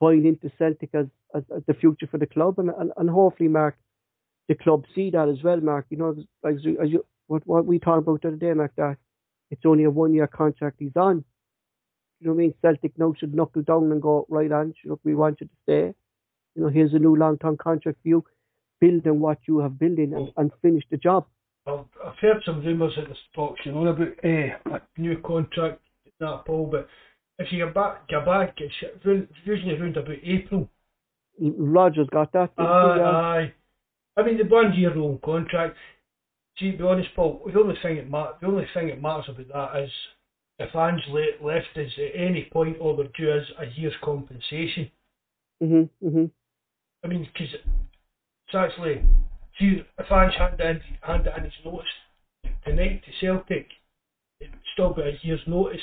buying into Celtic as, as, as the future for the club, and, and and hopefully, Mark, the club see that as well, Mark. You know, as, as you, what what we talked about the other day, Mark, that it's only a one year contract he's on. You know what I mean? Celtic now should knuckle down and go right on. Look, we want you to stay. You know, here's a new long term contract for you. Build on what you have building and, and finish the job. I've, I've heard some rumours at the stocks, you know, about uh, a new contract, that Paul, but if you get back, get back, it's usually around about April. Rodgers got that. Aye, aye. I mean, the one year long contract. See, to be honest, Paul, the only thing that the only thing that matters about that is if Ange left us at any point overdue is a year's compensation. Mhm, mhm. I mean, because it's actually, see, if Ange handed in, handed in his notice tonight to Celtic, it's still got a year's notice.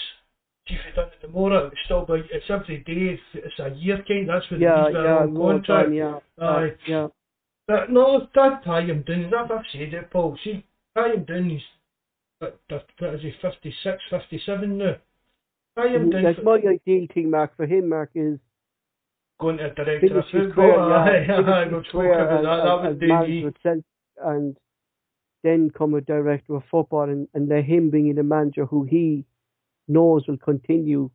See, if he done it tomorrow, it's still about, it's every day, it's a year kind, that's what yeah, he's got yeah, contract. Time, yeah, Aye. yeah. But no, that tie him down. I've, I've said it, Paul. See, tie him down. He's what, is he? 56, 57 now. Tie him down. For- my ideal thing, Mark, for him, Mark, is going to director finish of football. career, yeah, aye, finish we've his spoken about that. That would do me. and then come a director of football and, and let him bring in a manager who he knows will continue.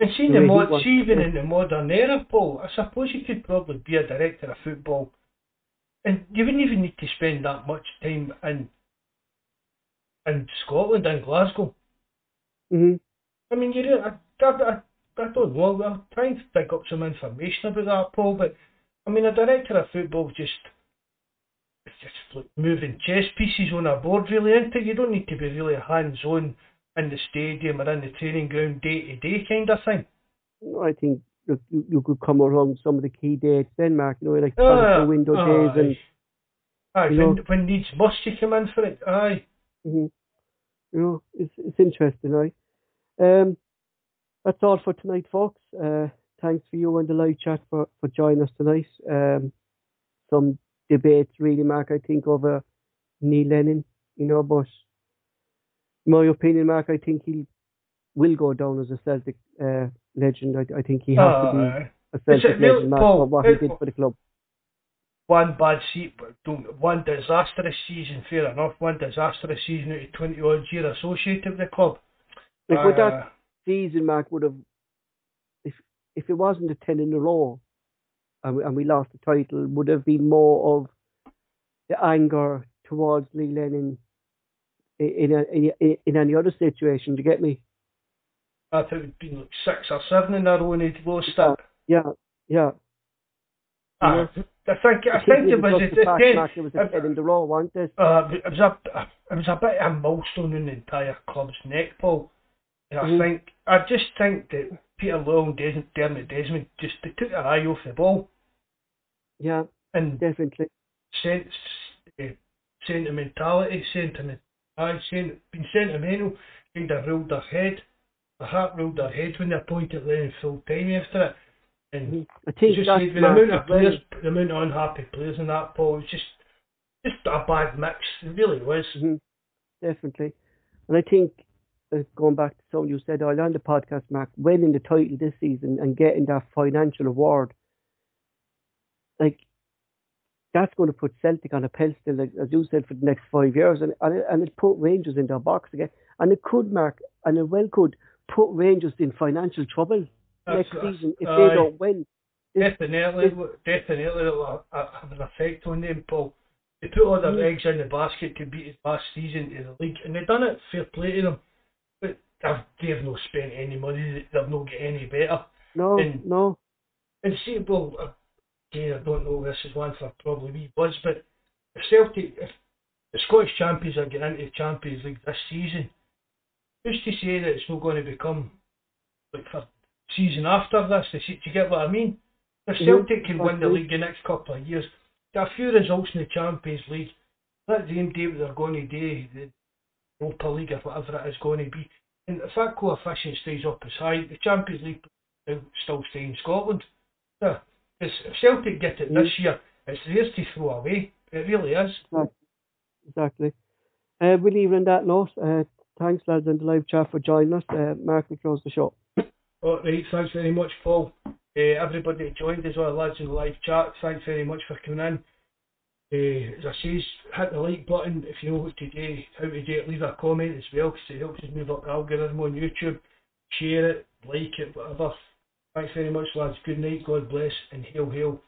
And see, the the mod, see even in the modern era, Paul, I suppose you could probably be a director of football, and you wouldn't even need to spend that much time in in Scotland and Glasgow. hmm I mean, you I, I, I, don't know. I'm trying to pick up some information about that, Paul. But I mean, a director of football just it's just like moving chess pieces on a board, really, isn't it? You don't need to be really hands-on in the stadium or in the training ground day to day kind of thing. I think you, you could come around some of the key dates then, Mark, you know, like transfer window days and aye, when, know- when needs must you come in for it? Aye. Hmm You know, it's it's interesting, right? Um, that's all for tonight, folks. Uh, thanks for you and the live chat for, for joining us tonight. Um, some debates, really, Mark, I think, over Neil Lennon, you know, but in my opinion, Mark, I think he will go down as a Celtic uh, legend. I, I think he has to be a Celtic legend, Mark, for what he did for the club. One bad seat, one disastrous season, fair enough. One disastrous season out of twenty odd year associated with the club. Like, would that Uh, season, Mark, would have, if if it wasn't a 10 in a row and we, and we lost the title, would have been more of the anger towards Neil Lennon in, in, a, in, in any other situation. Do you get me? I think it'd been like six or seven in a row and he'd lost it. Yeah, yeah. Ah, I think I think it was the. It was a 10 in row, wasn't it? Uh, it was a it was a bit of a milestone in the entire club's neck, Paul. And I Mhm. think I just think that Peter Lawwell and Des- Dermot Desmond just they took their eye off the ball Yeah, and definitely. sent uh, sentimentality, sentiment, I sent, been sentimental, kind of ruled their head. The heart ruled their head when they appointed Lennon full time after it. And Mhm. I just that's the amount of players, the amount of unhappy players in that, Paul, it's just just a bad mix. It really was. hmm Definitely. And I think, uh, going back to something you said earlier on the podcast, Mark, winning the title this season and getting that financial award, like, that's going to put Celtic on a pedestal, like, as you said, for the next five years. And, and, it, and it put Rangers in their box again. And it could, Mark, and it well could, put Rangers in financial trouble next season if aye. they don't win. Definitely, definitely it'll have an effect on them, Paul. They put all their Mm. eggs in the basket to beat us last season in the league, and they've done it. Fair play to them, but they've, they've not spent any money. They've not get any better. No, And- no. And see, well, uh, again, I don't know. This is one for probably me buzz, but if Celtic, if the Scottish champions are getting into the Champions League this season, who's to say that it's not going to become like for season after this? Do you get what I mean? If Celtic can win the league the next couple of years, get a few results in the Champions League, let them do what they're going to do, the Europa League or whatever it is going to be. And if that coefficient stays up as high, the Champions League will still stay in Scotland. Yeah. If Celtic get it this year, it's theirs to throw away. It really is. Exactly. Uh, we'll leave it that note. Uh, thanks, lads, in the live chat for joining us. Uh, Mark, we close the show. All right, thanks very much, Paul. Uh, everybody that joined as well, lads in the live chat, thanks very much for coming in. Uh, as I say, hit the like button if you know what to do, how to do it. Leave a comment as well because it helps us move up the algorithm on YouTube. Share it, like it, whatever. Thanks very much, lads. Good night, God bless, and hail, hail.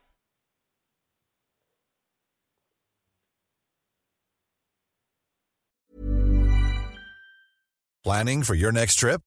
Planning for your next trip?